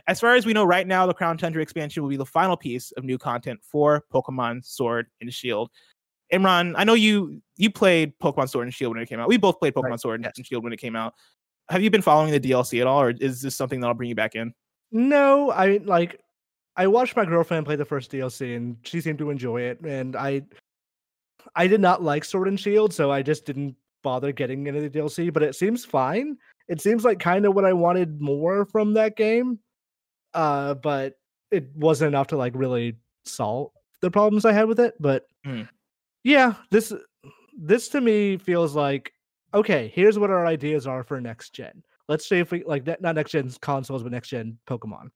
As far as we know right now, the Crown Tundra expansion will be the final piece of new content for Pokemon Sword and Shield. Imran, I know you you played Pokemon Sword and Shield when it came out. We both played Pokemon right. Sword yes. and Shield when it came out. Have you been following the DLC at all, or is this something that'll bring you back in? No, I mean like I watched my girlfriend play the first DLC and she seemed to enjoy it. And I I did not like Sword and Shield, so I just didn't bother getting into the DLC, but it seems fine. It seems like kind of what I wanted more from that game. Uh, but it wasn't enough to like really solve the problems I had with it. But mm. yeah, this this to me feels like okay, here's what our ideas are for next gen. Let's say if we like not next gen consoles, but next gen Pokemon.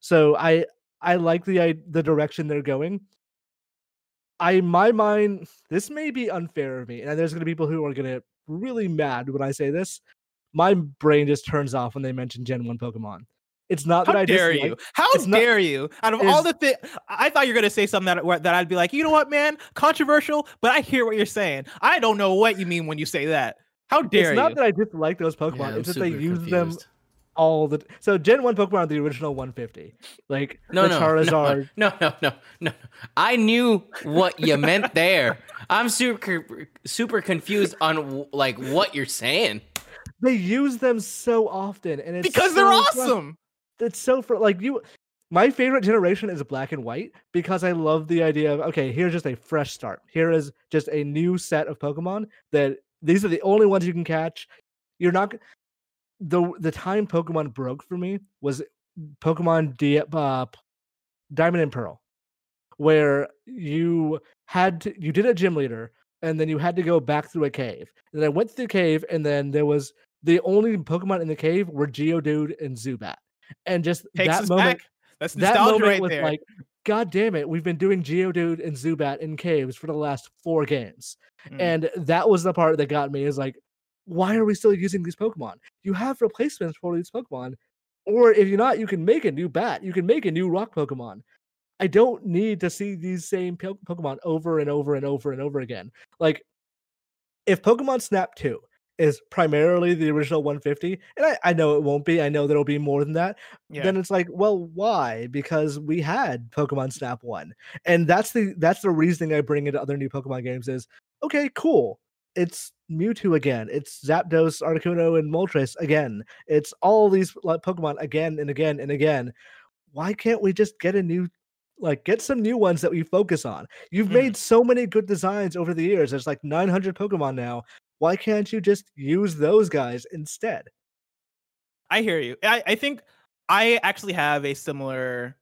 So I I like the the direction they're going. I in my mind, <sighs> this may be unfair of me, and there's gonna be people who are gonna really mad when I say this. My brain just turns off when they mention Gen One Pokemon. It's not How that I dare dislike, you. How dare not, you? Out of all the things, I thought you were gonna say something that that I'd be like, you know what, man, controversial, but I hear what you're saying. I don't know what you mean when you say that. How dare it's not you? that I dislike those Pokemon. Yeah, it's that they use confused. them all the so Gen 1 Pokemon are the original 150. Like no, no, Charizard. No, no, no, no, I knew what you meant <laughs> there. I'm super super confused on like what you're saying. They use them so often and it's because so they're awesome. Fun. It's so for like you my favorite generation is black and white because I love the idea of okay, here's just a fresh start. Here is just a new set of Pokemon that these are the only ones you can catch. You're not the the time Pokemon broke for me was Pokemon D, uh, Diamond and Pearl, where you had to, you did a gym leader and then you had to go back through a cave. And I went through the cave and then there was the only Pokemon in the cave were Geodude and Zubat. And just Takes that moment, back. that's nostalgia that moment right was there. like, God damn it, we've been doing Geodude and Zubat in caves for the last four games. Mm. And that was the part that got me is like, why are we still using these Pokemon? You have replacements for these Pokemon. Or if you're not, you can make a new bat. You can make a new rock Pokemon. I don't need to see these same Pokemon over and over and over and over again. Like, if Pokemon Snap 2 is primarily the original 150, and I, I know it won't be, I know there'll be more than that, yeah. then it's like, well, why? Because we had Pokemon Snap 1. And that's the that's the reasoning I bring into other new Pokemon games is okay, cool. It's Mewtwo again. It's Zapdos, Articuno, and Moltres again. It's all these like, Pokemon again and again and again. Why can't we just get a new, like, get some new ones that we focus on? You've mm. made so many good designs over the years. There's like 900 Pokemon now. Why can't you just use those guys instead? I hear you. I, I think I actually have a similar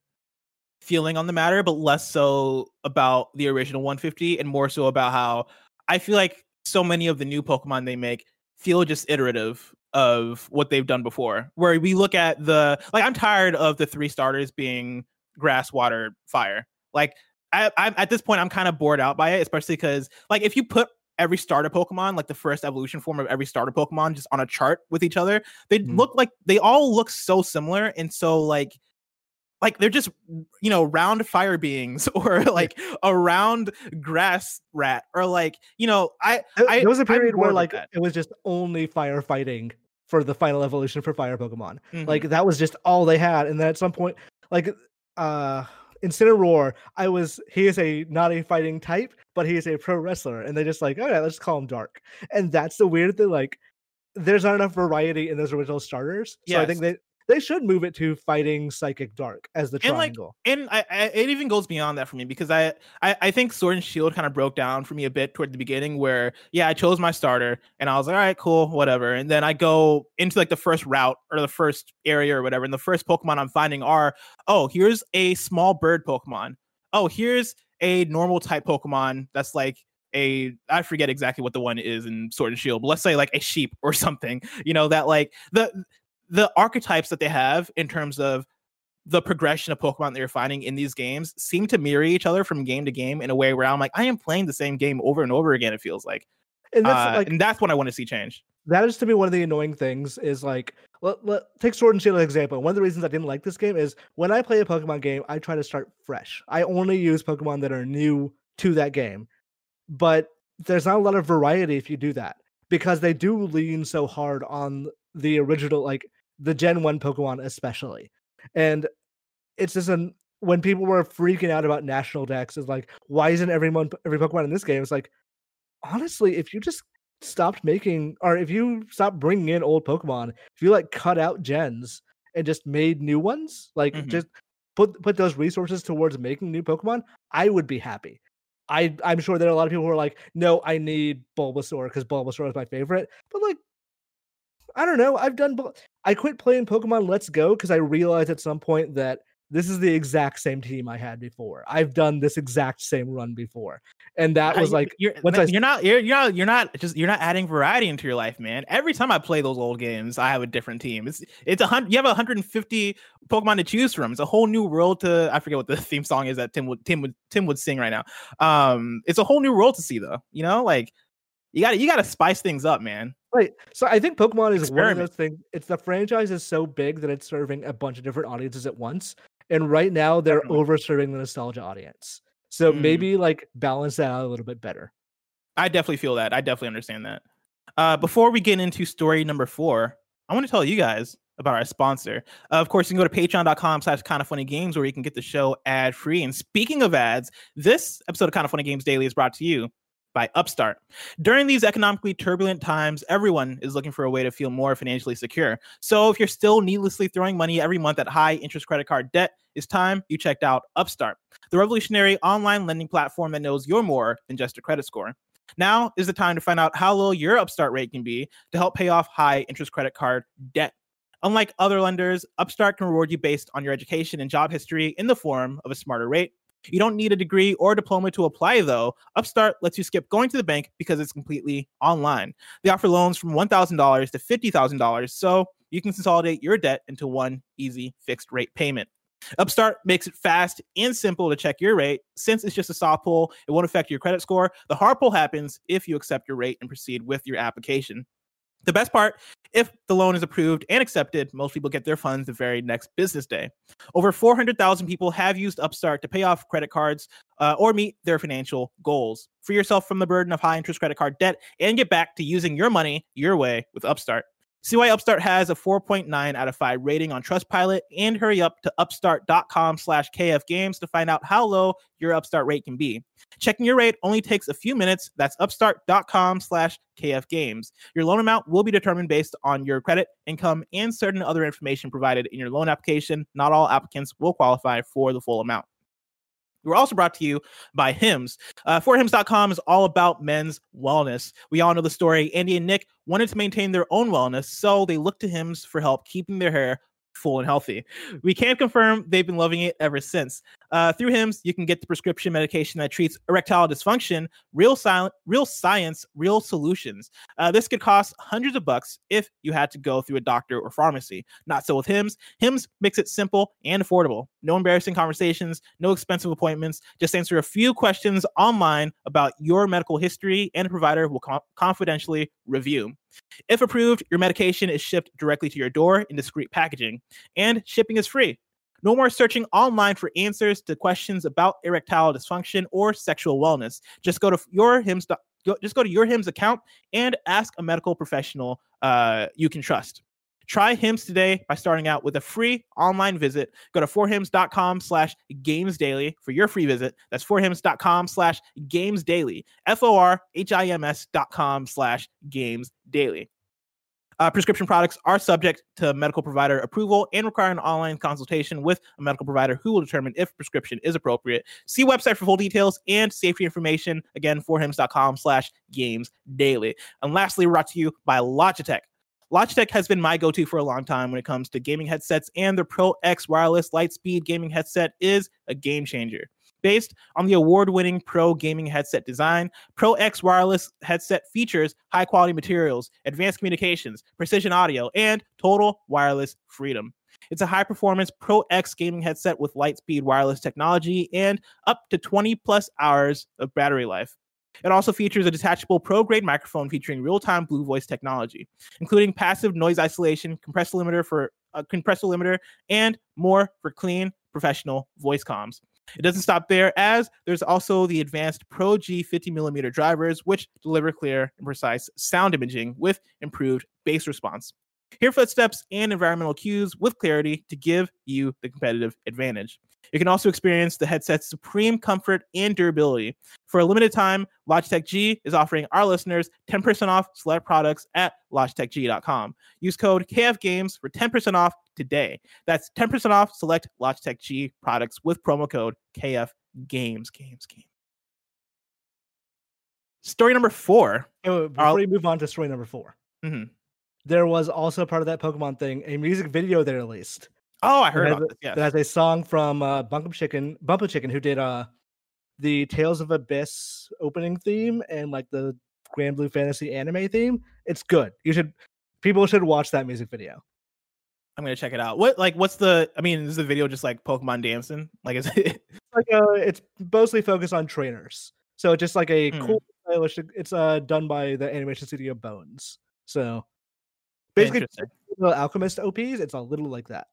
feeling on the matter, but less so about the original 150 and more so about how I feel like so many of the new Pokemon they make feel just iterative of what they've done before. Where we look at the like, I'm tired of the three starters being grass, water, fire. Like, I, I'm at this point, I'm kind of bored out by it, especially because like if you put every starter Pokemon, like the first evolution form of every starter Pokemon, just on a chart with each other, they mm. look like they all look so similar and so like like they're just you know round fire beings <laughs> or like a round grass rat or like you know i, I there was a period where like that. it was just only firefighting for the final evolution for fire pokemon mm-hmm. like that was just all they had and then at some point like uh Incineroar, I was he is a not a fighting type, but he is a pro wrestler, and they just like, all right, let's call him Dark. And that's the weird thing, like there's not enough variety in those original starters. So I think Yes. They should move it to fighting psychic dark as the And, like, triangle. and I, I it even goes beyond that for me because I, I I think Sword and Shield kind of broke down for me a bit toward the beginning where yeah I chose my starter and I was like all right cool whatever and then I go into like the first route or the first area or whatever and the first Pokemon I'm finding are oh here's a small bird Pokemon oh here's a normal type Pokemon that's like a I forget exactly what the one is in Sword and Shield but let's say like a sheep or <laughs> something you know that like the the archetypes that they have in terms of the progression of Pokemon that you're finding in these games seem to mirror each other from game to game in a way where I'm like, I am playing the same game over and over again. It feels like, And that's Uh, like and that's what I want to see change. that is to me one of the annoying things is like let, let, take sword and shield as an example one of the reasons i didn't like this game is when i play a pokemon game i try to start fresh i only use pokemon that are new to that game but there's not a lot of variety if you do that because they do lean so hard on the original like the gen 1 pokemon especially and it's just an when people were freaking out about national dex is like why isn't everyone every pokemon in this game it's like honestly if you just stopped making or if you stopped bringing in old pokemon if you like cut out gens and just made new ones like Mhm. just put put those resources towards making new pokemon i would be happy i i'm sure there are a lot of people who are like no i need bulbasaur because bulbasaur is my favorite but like i don't know i've done i quit playing pokemon let's go because i realized at some point that this is the exact same team i had before i've done this exact same run before and that was like you're, once I- you're not you're, you're not you're not just you're not adding variety into your life, man. Every time I play those old games, I have a different team. It's it's a hundred. You have 150 Pokemon to choose from. It's a whole new world to. I forget what the <laughs> theme song is that Tim would Tim would Tim would sing right now. Um, it's a whole new world to see though. You know, like you got to you got to spice things up, man. Right. So I think Pokemon is one of those things. It's the franchise is so big that it's serving a bunch of different audiences at once. And right now they're Definitely. over serving the nostalgia audience. So Mm. maybe like balance that out a little bit better. I definitely feel that. I definitely understand that. Uh, before we get into story number four, I want to tell you guys about our sponsor. Uh, of course, you can go to patreon.com slash kind of funny games where you can get the show ad free. And speaking of ads, this episode of Kinda Funny Games Daily is brought to you by Upstart. During these economically turbulent times, everyone is looking for a way to feel more financially secure. So if you're still needlessly throwing money every month at high interest credit card debt, it's time you checked out Upstart, the revolutionary online lending platform that knows you're more than just a credit score. Now is the time to find out how low your Upstart rate can be to help pay off high interest credit card debt. Unlike other lenders, Upstart can reward you based on your education and job history in the form of a smarter rate. You don't need a degree or diploma to apply, though. Upstart lets you skip going to the bank because it's completely online. They offer loans from $1,000 to $50,000, so you can consolidate your debt into one easy fixed rate payment. Upstart makes it fast and simple to check your rate. Since it's just a soft pull, it won't affect your credit score. The hard pull happens if you accept your rate and proceed with your application. The best part, if the loan is approved and accepted, most people get their funds the very next business day. Over 400,000 people have used Upstart to pay off credit cards uh, or meet their financial goals. Free yourself from the burden of high interest credit card debt and get back to using your money your way with Upstart. Why Upstart has a 4.9 out of 5 rating on Trustpilot and hurry up to upstart.com slash kfgames to find out how low your Upstart rate can be. Checking your rate only takes a few minutes. That's upstart.com slash kfgames. Your loan amount will be determined based on your credit, income, and certain other information provided in your loan application. Not all applicants will qualify for the full amount. We're also brought to you by Hims. Uh, forhims.com is all about men's wellness. We all know the story. Andy and Nick wanted to maintain their own wellness, so they looked to Hims for help keeping their hair full and healthy. We can confirm they've been loving it ever since. Uh, through Hims, you can get the prescription medication that treats erectile dysfunction, real real science, real solutions. Uh, this could cost hundreds of bucks if you had to go through a doctor or pharmacy. Not so with Hims. Hims makes it simple and affordable. No embarrassing conversations, no expensive appointments. Just answer a few questions online about your medical history, and a provider will com- confidentially review. If approved, your medication is shipped directly to your door in discreet packaging, and shipping is free. No more searching online for answers to questions about erectile dysfunction or sexual wellness. Just go to your Hims. Just go to your Hims account and ask a medical professional uh, you can trust. Try Hims today by starting out with a free online visit. Go to forhims.com slash games daily for your free visit. That's forhims.com slash games daily. F O R H I M S dot com slash games daily. Uh, prescription products are subject to medical provider approval and require an online consultation with a medical provider who will determine if prescription is appropriate. See website for full details and safety information. Again, forhims.com slash games daily. And lastly, brought to you by Logitech. Logitech has been my go-to for a long time when it comes to gaming headsets, and the Pro X wireless Lightspeed gaming headset is a game changer. Based on the award winning Pro gaming headset design, Pro X wireless headset features high quality materials, advanced communications, precision audio, and total wireless freedom. It's a high performance Pro X gaming headset with Lightspeed wireless technology and up to 20 plus hours of battery life. It also features a detachable pro grade microphone featuring real time Blue Voice technology, including passive noise isolation, compressor limiter for a compressor limiter, and more for clean professional voice comms. It doesn't stop there, as there's also the advanced Pro G 50 millimeter drivers, which deliver clear and precise sound imaging with improved bass response. Hear footsteps and environmental cues with clarity to give you the competitive advantage. You can also experience the headset's supreme comfort and durability. For a limited time, Logitech G is offering our listeners 10% off select products at logitechg.com. Use code KFGames for 10% off today. That's 10% off select Logitech G products with promo code KFGames. Games, games. Story number four. Before I'll- we move on to story number 4 Mhm. there was also part of that Pokemon thing a music video they released Oh, I heard about a- this. Yes. that has a song from uh, Bunkum Chicken, Bump of Chicken, who did uh the Tales of Abyss opening theme and like the Granblue Fantasy anime theme. It's good. You should people should watch that music video. I'm gonna check it out. What like what's the I mean, is the video just like Pokemon dancing? Like is it <laughs> Like uh, it's mostly focused on trainers. So it's just like a Hmm. cool stylish. It's uh done by the animation studio Bones. So basically, the Alchemist OPs. It's a little like that.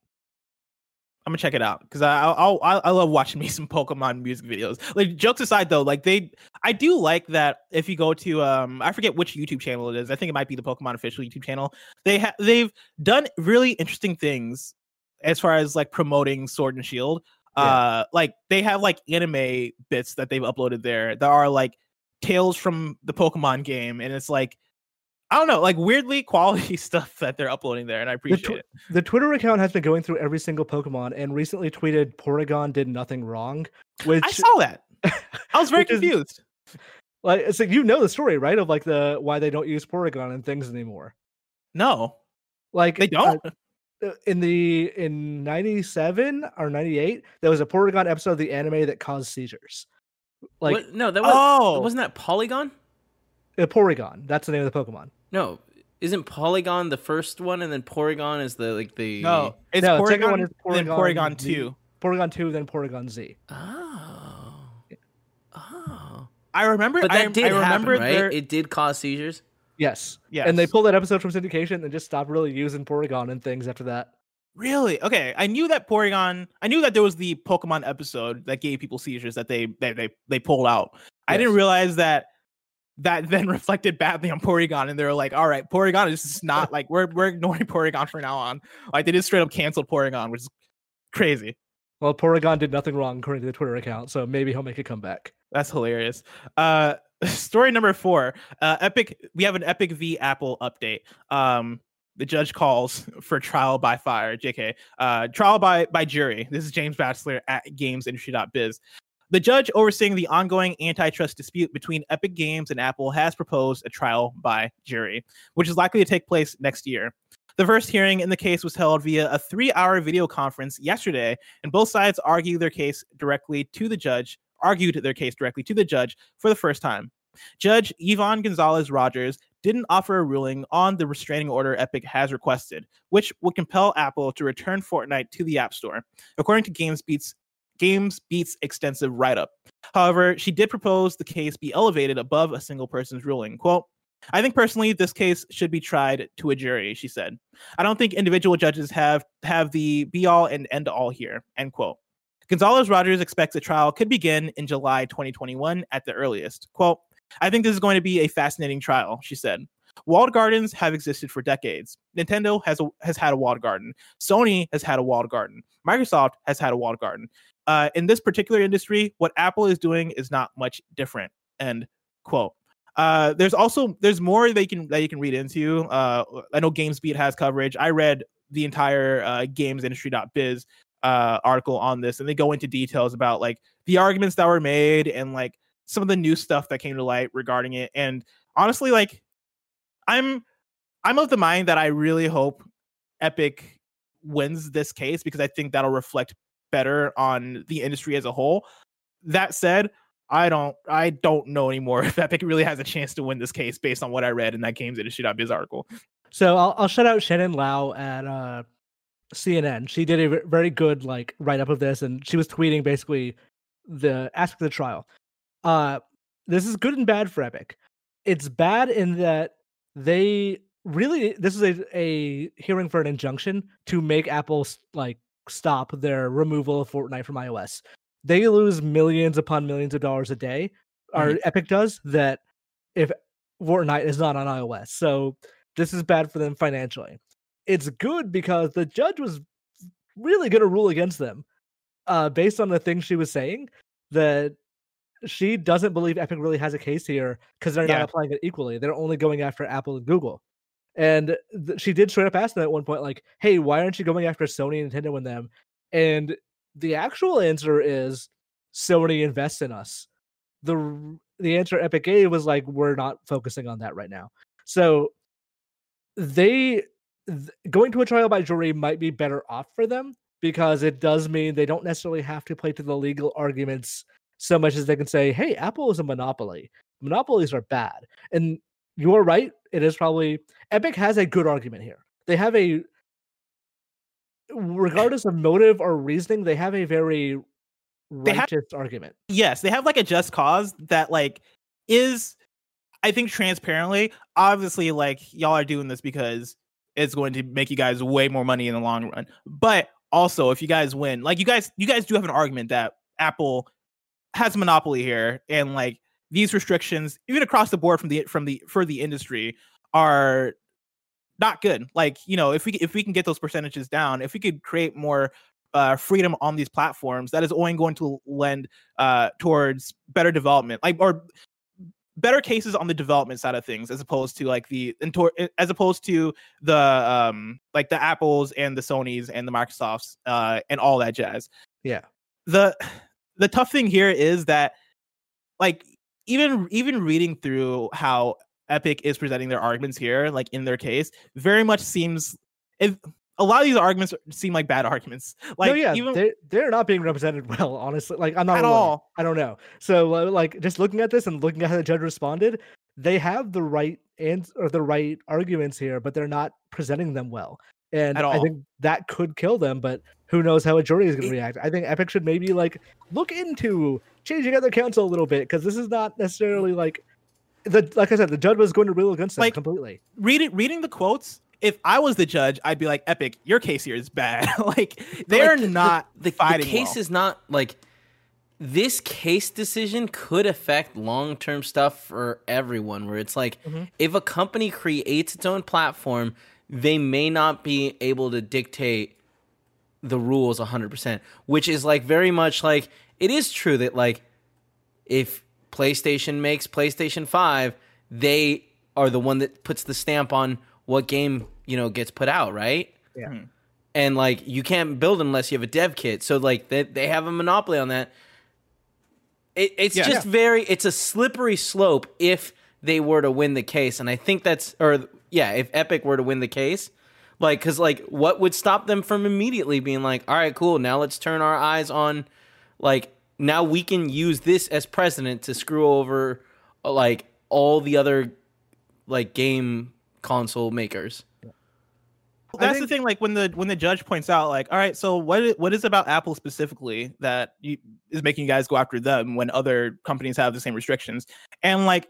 I'm gonna check it out because I I'll, I I love watching <laughs> me some Pokemon music videos. Like jokes aside though, like they I do like that if you go to um I forget which YouTube channel it is. I think it might be the Pokemon official YouTube channel. They have they've done really interesting things as far as like promoting Sword and Shield. Yeah. Uh like they have like anime bits that they've uploaded there that are like tales from the Pokemon game and it's like I don't know, like weirdly <laughs> quality stuff that they're uploading there and I appreciate tw- it. The Twitter account has been going through every single Pokemon and recently tweeted Porygon did nothing wrong, which I saw that. <laughs> I was very which is- confused. like it's like you know the story right of like the why they don't use Porygon and things anymore. No, Like they uh, don't. uh, in the in 97 or 98 there was a Porygon episode of the anime that caused seizures. Like what? No, that was oh, wasn't that Polygon? Uh, Porygon, that's the name of the Pokemon. No, isn't Polygon the first one, and then Porygon is the like the no, it's No, the Porygon, second one is then Porygon Porygon Z. Two. Porygon 2 then Porygon Z. Oh, oh. I remember. But I, that did I happen, remember right? there- It did cause seizures. Yes. Yes. And they pulled that episode from syndication and just stopped really using Porygon and things after that. Really? Okay. I knew that Porygon. I knew that there was the Pokemon episode that gave people seizures that they they they, they pulled out. I didn't realize that that then <laughs> reflected badly on Porygon, and they were like, "All right, Porygon is just not like we're we're ignoring <laughs> Porygon from now on." Like they just straight up canceled Porygon, which is crazy. Well, Porygon did nothing wrong according to the Twitter account, so maybe he'll make a comeback. That's hilarious. Uh, <laughs> story number four. Uh, Epic. We have an Epic v Apple update. Um, the judge calls for trial by fire. Jk. Uh, trial by by jury. This is James Batchelor at GamesIndustry.biz. The judge overseeing the ongoing antitrust dispute between Epic Games and Apple has proposed a trial by jury, which is likely to take place next year. The first hearing in the case was held via a three hour video conference yesterday, and both sides argued their case directly to the judge, argued their case directly to the judge for the first time. Judge Yvonne Gonzalez Rogers didn't offer a ruling on the restraining order Epic has requested, which would compel Apple to return Fortnite to the App Store, according to GamesBeat's GamesBeat's extensive write-up. However, she did propose the case be elevated above a single person's ruling. Quote, I think personally this case should be tried to a jury, she said. I don't think individual judges have have the be all and end all here. End quote. Gonzalez Rogers expects a trial could begin in July 2021 at the earliest. Quote, I think this is going to be a fascinating trial, she said. Walled gardens have existed for decades. Nintendo has has had a walled garden. Sony has had a walled garden. Microsoft has had a walled garden. Uh, in this particular industry, what Apple is doing is not much different. End quote. Uh, there's also there's more that you can that you can read into. Uh, I know GamesBeat has coverage. I read the entire uh, gamesindustry.biz uh, article on this, and they go into details about like the arguments that were made and like some of the new stuff that came to light regarding it. And honestly, like I'm I'm of the mind that I really hope Epic wins this case because I think that'll reflect better on the industry as a whole. That said, I don't I don't know anymore <laughs> if Epic really has a chance to win this case based on what I read in that games industry.biz article. So I'll, I'll shout out Shannon Liao at uh, CNN. She did a very good like write up of this, and she was tweeting basically the aspect of the trial. Uh, this is good and bad for Epic. It's bad in that they really this is a, a hearing for an injunction to make Apple like stop their removal of Fortnite from iOS. They lose millions upon millions of dollars a day, or Mhm. Epic does that if Fortnite is not on iOS. So this is bad for them financially. It's good because the judge was really going to rule against them uh, based on the things she was saying that she doesn't believe Epic really has a case here because they're Yeah. not applying it equally. They're only going after Apple and Google. And th- she did straight up ask them at one point, like, hey, why aren't you going after Sony and Nintendo and them? And the actual answer is Sony invests in us. The the answer Epic gave was like, we're not focusing on that right now. So they th- going to a trial by jury might be better off for them because it does mean they don't necessarily have to play to the legal arguments so much as they can say, hey, Apple is a monopoly. Monopolies are bad. And you're right. It is probably Epic has a good argument here. They have a regardless of motive or reasoning, they have a very They have- righteous argument. yes, they have like a just cause that like is I think transparently, obviously like y'all are doing this because it's going to make you guys way more money in the long run. But also if you guys win, like you guys you guys do have an argument that Apple has a monopoly here and like these restrictions even across the board from the from the for the industry are not good. Like, you know, if we if we can get those percentages down, if we could create more uh, freedom on these platforms, that is only going to lend uh, towards better development, like or better cases on the development side of things, as opposed to like the as opposed to the um like the Apples and the Sonys and the Microsofts uh, and all that jazz. Yeah. The the tough thing here is that like even even reading through how Epic is presenting their arguments here, like in their case, very much seems if a lot of these arguments seem like bad arguments. Like no, yeah, even they're they're not being represented <laughs> well, honestly. Like I'm not at all. I don't know. So uh, like just looking at this and looking at how the judge responded, they have the right and or the right arguments here, but they're not presenting them well. And I think that could kill them, but who knows how a jury is going to react. I think Epic should maybe like look into changing out their counsel a little bit because this is not necessarily like the like I said, the judge was going to rule against them Like, completely. reading reading the quotes. If I was the judge, I'd be like, "Epic, your case here is bad. <laughs> like they're Like, the- not the, the fighting case well. is not like this case decision could affect long-term stuff for everyone where it's like Mhm. if a company creates its own platform they may not be able to dictate the rules 100% which is like very much like it is true that like if PlayStation makes PlayStation 5 they are the one that puts the stamp on what game you know gets put out right Yeah. Mhm. and like you can't build unless you have a dev kit so like they, they have a monopoly on that it, it's Yeah. just very it's a slippery slope if they were to win the case and i think that's or yeah if epic were to win the case like because like what would stop them from immediately being like all right cool now let's turn our eyes on like now we can use this as precedent to screw over uh, like all the other like game console makers That's think- the thing. Like when the when the judge points out, like, all right, so what what is about Apple specifically that you, is making you guys go after them when other companies have the same restrictions? And like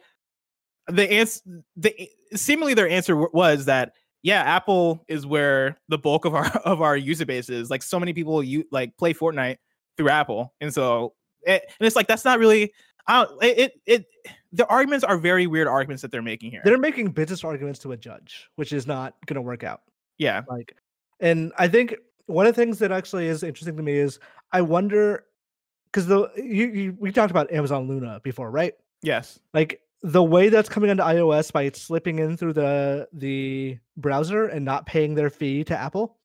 the answer, the seemingly their answer w- was that yeah, Apple is where the bulk of our of our user base is. Like so many people you like play Fortnite through Apple, and so it, and it's like that's not really. I don't, it, it it the arguments are very weird arguments that they're making here. They're making business arguments to a judge, which is not going to work out. yeah, Like, and I think one of the things that actually is interesting to me is I wonder because the you, you we talked about Amazon Luna before, right? yes, Like the way that's coming onto iOS by slipping in through the the browser and not paying their fee to Apple.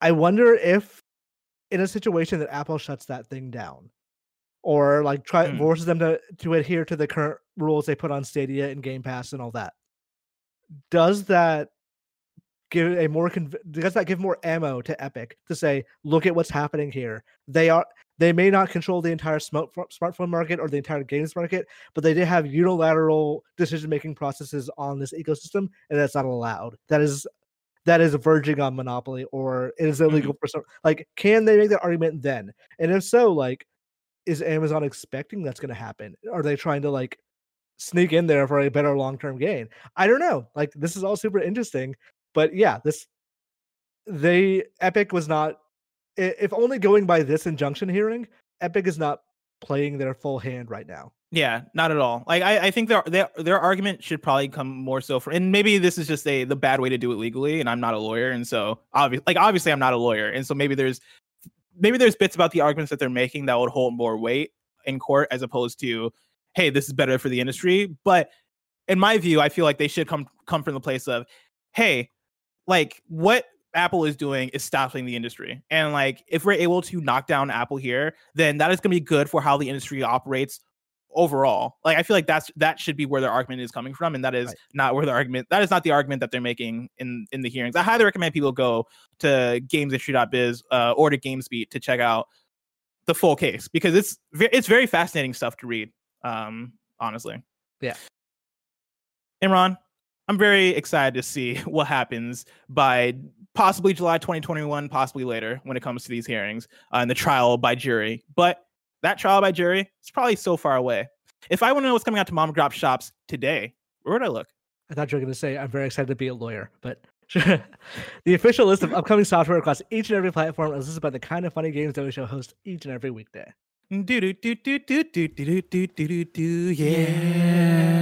I wonder if in a situation that Apple shuts that thing down or like try Hmm. forces them to to adhere to the current rules they put on Stadia and Game Pass and all that. Does that give a more conv- does that give more ammo to Epic to say, look at what's happening here? They are they may not control the entire smoke, smartphone market or the entire games market, but they did have unilateral decision making processes on this ecosystem, and that's not allowed. That is that is verging on monopoly, or it is illegal for some. Like, can they make that argument then? And if so, like, is Amazon expecting that's going to happen? Are they trying to like sneak in there for a better long term gain? I don't know. Like, this is all super interesting, but yeah, this they Epic was not. If only going by this injunction hearing, Epic is not playing their full hand right now. yeah, not at all. Like I, I think their their their argument should probably come more so from, and maybe this is just a the bad way to do it legally, and I'm not a lawyer, and so obviously, like obviously, I'm not a lawyer, and so maybe there's maybe there's bits about the arguments that they're making that would hold more weight in court as opposed to, hey, this is better for the industry. But in my view, I feel like they should come come from the place of, hey, like what Apple is doing is stopping the industry. And like if we're able to knock down Apple here, then that is going to be good for how the industry operates overall. Like I feel like that's that should be where their argument is coming from and that is Right. not where the argument that is not the argument that they're making in in the hearings. I highly recommend people go to gamesindustry.biz uh, or to GamesBeat to check out the full case because it's it's very fascinating stuff to read um honestly. Yeah. Imran, I'm very excited to see <laughs> what happens by possibly July 2021, possibly later when it comes to these hearings uh, and the trial by jury. But that trial by jury is probably so far away. If I want to know what's coming out to mom and drop shops today, where would I look? I thought you were going to say I'm very excited to be a lawyer, but <laughs> the official list of upcoming software across each and every platform is listed by the kind of funny games that we show host each and every weekday. Do do do do do do do do do do do yeah.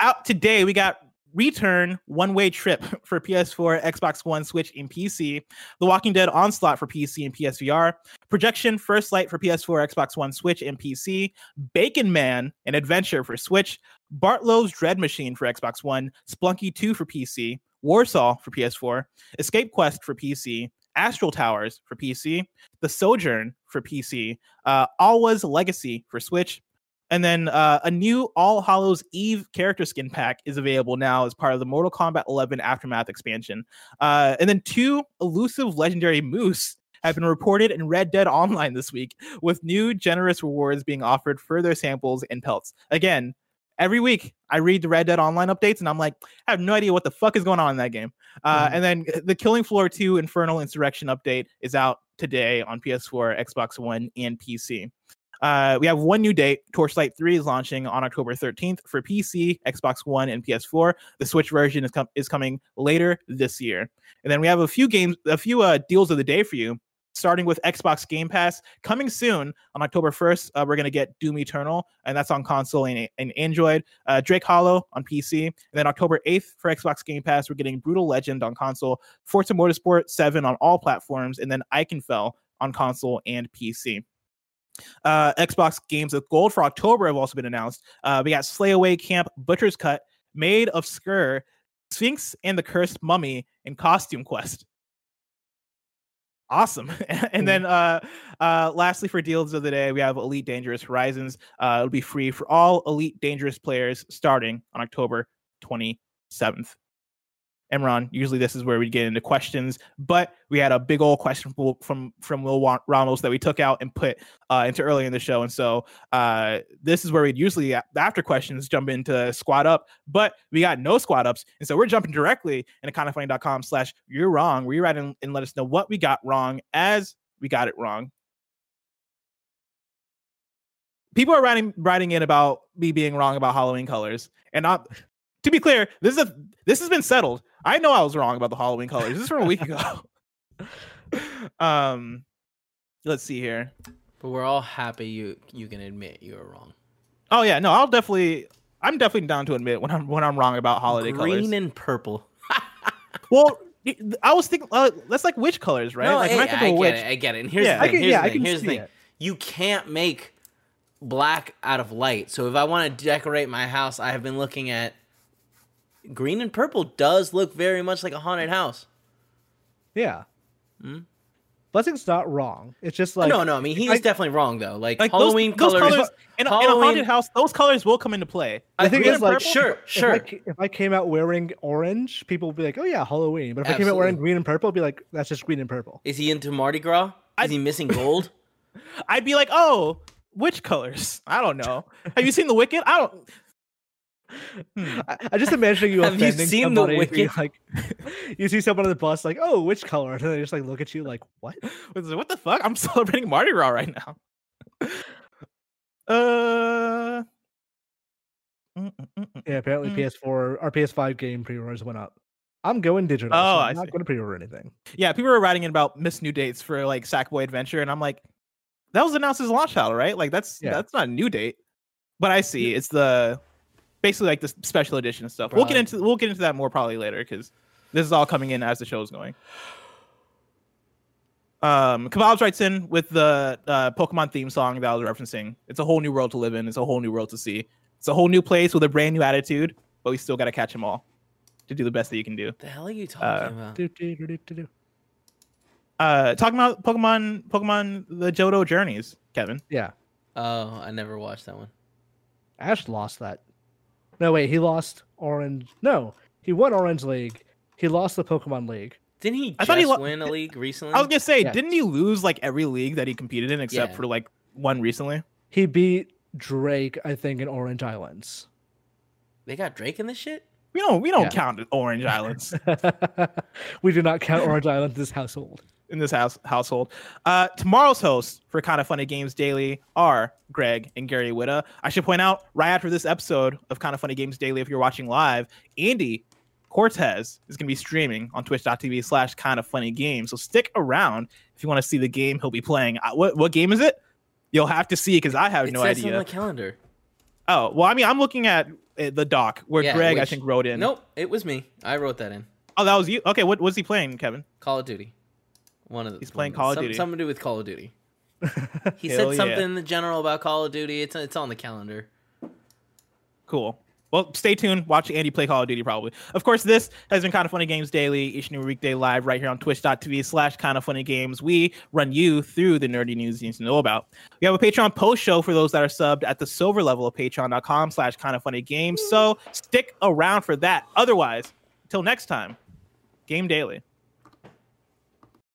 Out today, we got Return One Way Trip <laughs> for PS4, Xbox One, Switch, and PC. The Walking Dead Onslaught for PC and PSVR. Projection First Light for PS4, Xbox One, Switch, and PC. Bacon Man, an adventure for Switch. Bartlow's Dread Machine for Xbox One. Spelunky 2 for PC. Warsaw for PS4. Escape Quest for PC. Astral Towers for PC. The Sojourn for PC. Uh, Alwa's Legacy for Switch. And then uh, a new All Hallows Eve character skin pack is available now as part of the Mortal Kombat 11 Aftermath expansion. Uh, and then two elusive legendary moose have been reported in Red Dead Online this week, with new generous rewards being offered for their samples and pelts. Again, every week I read the Red Dead Online updates and I'm like, I have no idea what the fuck is going on in that game. Uh, Mhm. And then the Killing Floor 2 Infernal Insurrection update is out today on PS4, Xbox One, and PC. Uh, we have one new date. Torchlight 3 is launching on October 13th for PC, Xbox One, and PS4. The Switch version is, com- is coming later this year. And then we have a few games, a few uh, deals of the day for you. Starting with Xbox Game Pass coming soon on October 1st, uh, we're going to get Doom Eternal, and that's on console and, and Android. Uh, Drake Hollow on PC. And then October 8th for Xbox Game Pass, we're getting Brutal Legend on console, Forza Motorsport 7 on all platforms, and then Ikenfell on console and PC. Uh, Xbox games with gold for October have also been announced. Uh, we got Slay Away Camp, Butcher's Cut, Maid of Sker, Sphinx and the Cursed Mummy, and Costume Quest. Awesome. <laughs> and then uh uh lastly for deals of the day, we have Elite Dangerous Horizons. Uh it'll be free for all Elite Dangerous players starting on October 27th. Imran, usually this is where we get into questions, but we had a big old question from from, Will Ramos that we took out and put uh, into early in the show, and so uh, this is where we'd usually after questions jump into squad up, but we got no squad ups, and so we're jumping directly into kindafunny.com slash you're wrong. Where you write in and let us know what we got wrong as we got it wrong. People are writing writing in about me being wrong about Halloween colors, and not to be clear, this is a this has been settled. I know I was wrong about the Halloween colors. This is from a week ago. <laughs> um, let's see here. But we're all happy you you can admit you were wrong. Oh yeah, no, I'll definitely. I'm definitely down to admit when I'm when I'm wrong about holiday Green colors. Green and purple. <laughs> Well, I was thinking uh, that's like witch colors, right? No, like hey, I think I get witch, it. I get it. And here's Yeah, the I thing. can- here's yeah, the thing. Here's the see thing. it. You can't make black out of light. So if I want to decorate my house, I have been looking at green and purple. Does look very much like a haunted house. Yeah. Hmm? Blessing's not wrong. It's just like no, no. I mean, he I- is definitely wrong though. Like, like Halloween those, those colors. colors in, a- in a haunted house, those colors will come into play. I think green is, and like, purple? Sure, if I, sure. ca- if I came out wearing orange, people would be like, "Oh yeah, Halloween." But if I came out wearing green and purple, it'd be like, "That's just green and purple." Is he into Mardi Gras? Is I- he missing gold? <laughs> I'd be like, oh, witch colors. I don't know. <laughs> Have you seen the Wicked? I don't. Hmm. I, I just imagine you Have you offending seen The Wicked? like, <laughs> you see someone on the bus, like, "Oh, which color?" And they just like look at you, like, "What?" <laughs> What the fuck? I'm <laughs> celebrating Mardi Gras right now. Uh. mm, mm, mm. Yeah, apparently Mm. PS4 or PS5 game pre-orders went up. I'm going digital. Oh, so I I'm not see. going to pre-order anything. Yeah, people were writing in about missed new dates for like Sackboy Adventure, and I'm like, that was announced as a launch title, right? Like that's Yeah. that's not a new date. But I see it's the basically like the special edition and stuff. We'll get into we'll get into that more probably later because this is all coming in as the show's going. Um, Kabobs writes in with the uh, Pokemon theme song that I was referencing. It's a whole new world to live in. It's a whole new world to see. It's a whole new place with a brand new attitude, but we still got to catch them all to do the best that you can do. the hell are you talking Uh, about? Do, do, do. Uh, talking about Pokemon, Pokemon the Johto journeys, Kevin. Yeah, Oh, I never watched that one. Ash lost that. No, wait, he lost Orange. No, he won Orange League. He lost the Pokemon League. Didn't he I just thought he lo- win a league recently? I was gonna say, Yes. didn't he lose like every league that he competed in except Yeah. for like one recently? He beat Drake, I think, in Orange Islands. they got Drake in this shit. We don't we don't Yeah. count Orange Islands <laughs> we do not count Orange Island in this household. In this house household. Uh, tomorrow's hosts for Kinda Funny Games Daily are Greg and Gary Whitta. I should point out right after this episode of Kinda Funny Games Daily, if you're watching live, Andy Cortez is going to be streaming on twitch.tv slash kind of funny games. So stick around if you want to see the game he'll be playing. Uh, what, what game is it? You'll have to see because I have It no says idea. on the calendar. Oh, well, I mean, I'm looking at uh, the doc where Yeah, Greg, I think, wrote in. Nope, it was me. I wrote that in. Oh, that was you. Okay, what was he playing, Kevin? Call of Duty. One of the, He's playing Call of some- Duty. Something to do with Call of Duty. <laughs> He said yeah. something in the general about Call of Duty. It's it's on the calendar. Cool. Well, stay tuned. Watch Andy play Call of Duty, probably. Of course, this has been Kinda Funny Games Daily, each new weekday live right here on twitch.tv slash Kinda Funny Games. We run you through the nerdy news you need to know about. We have a Patreon post show for those that are subbed at the silver level of patreon.com slash Kinda Funny Games. So stick around for that. Otherwise, until next time, Game Daily.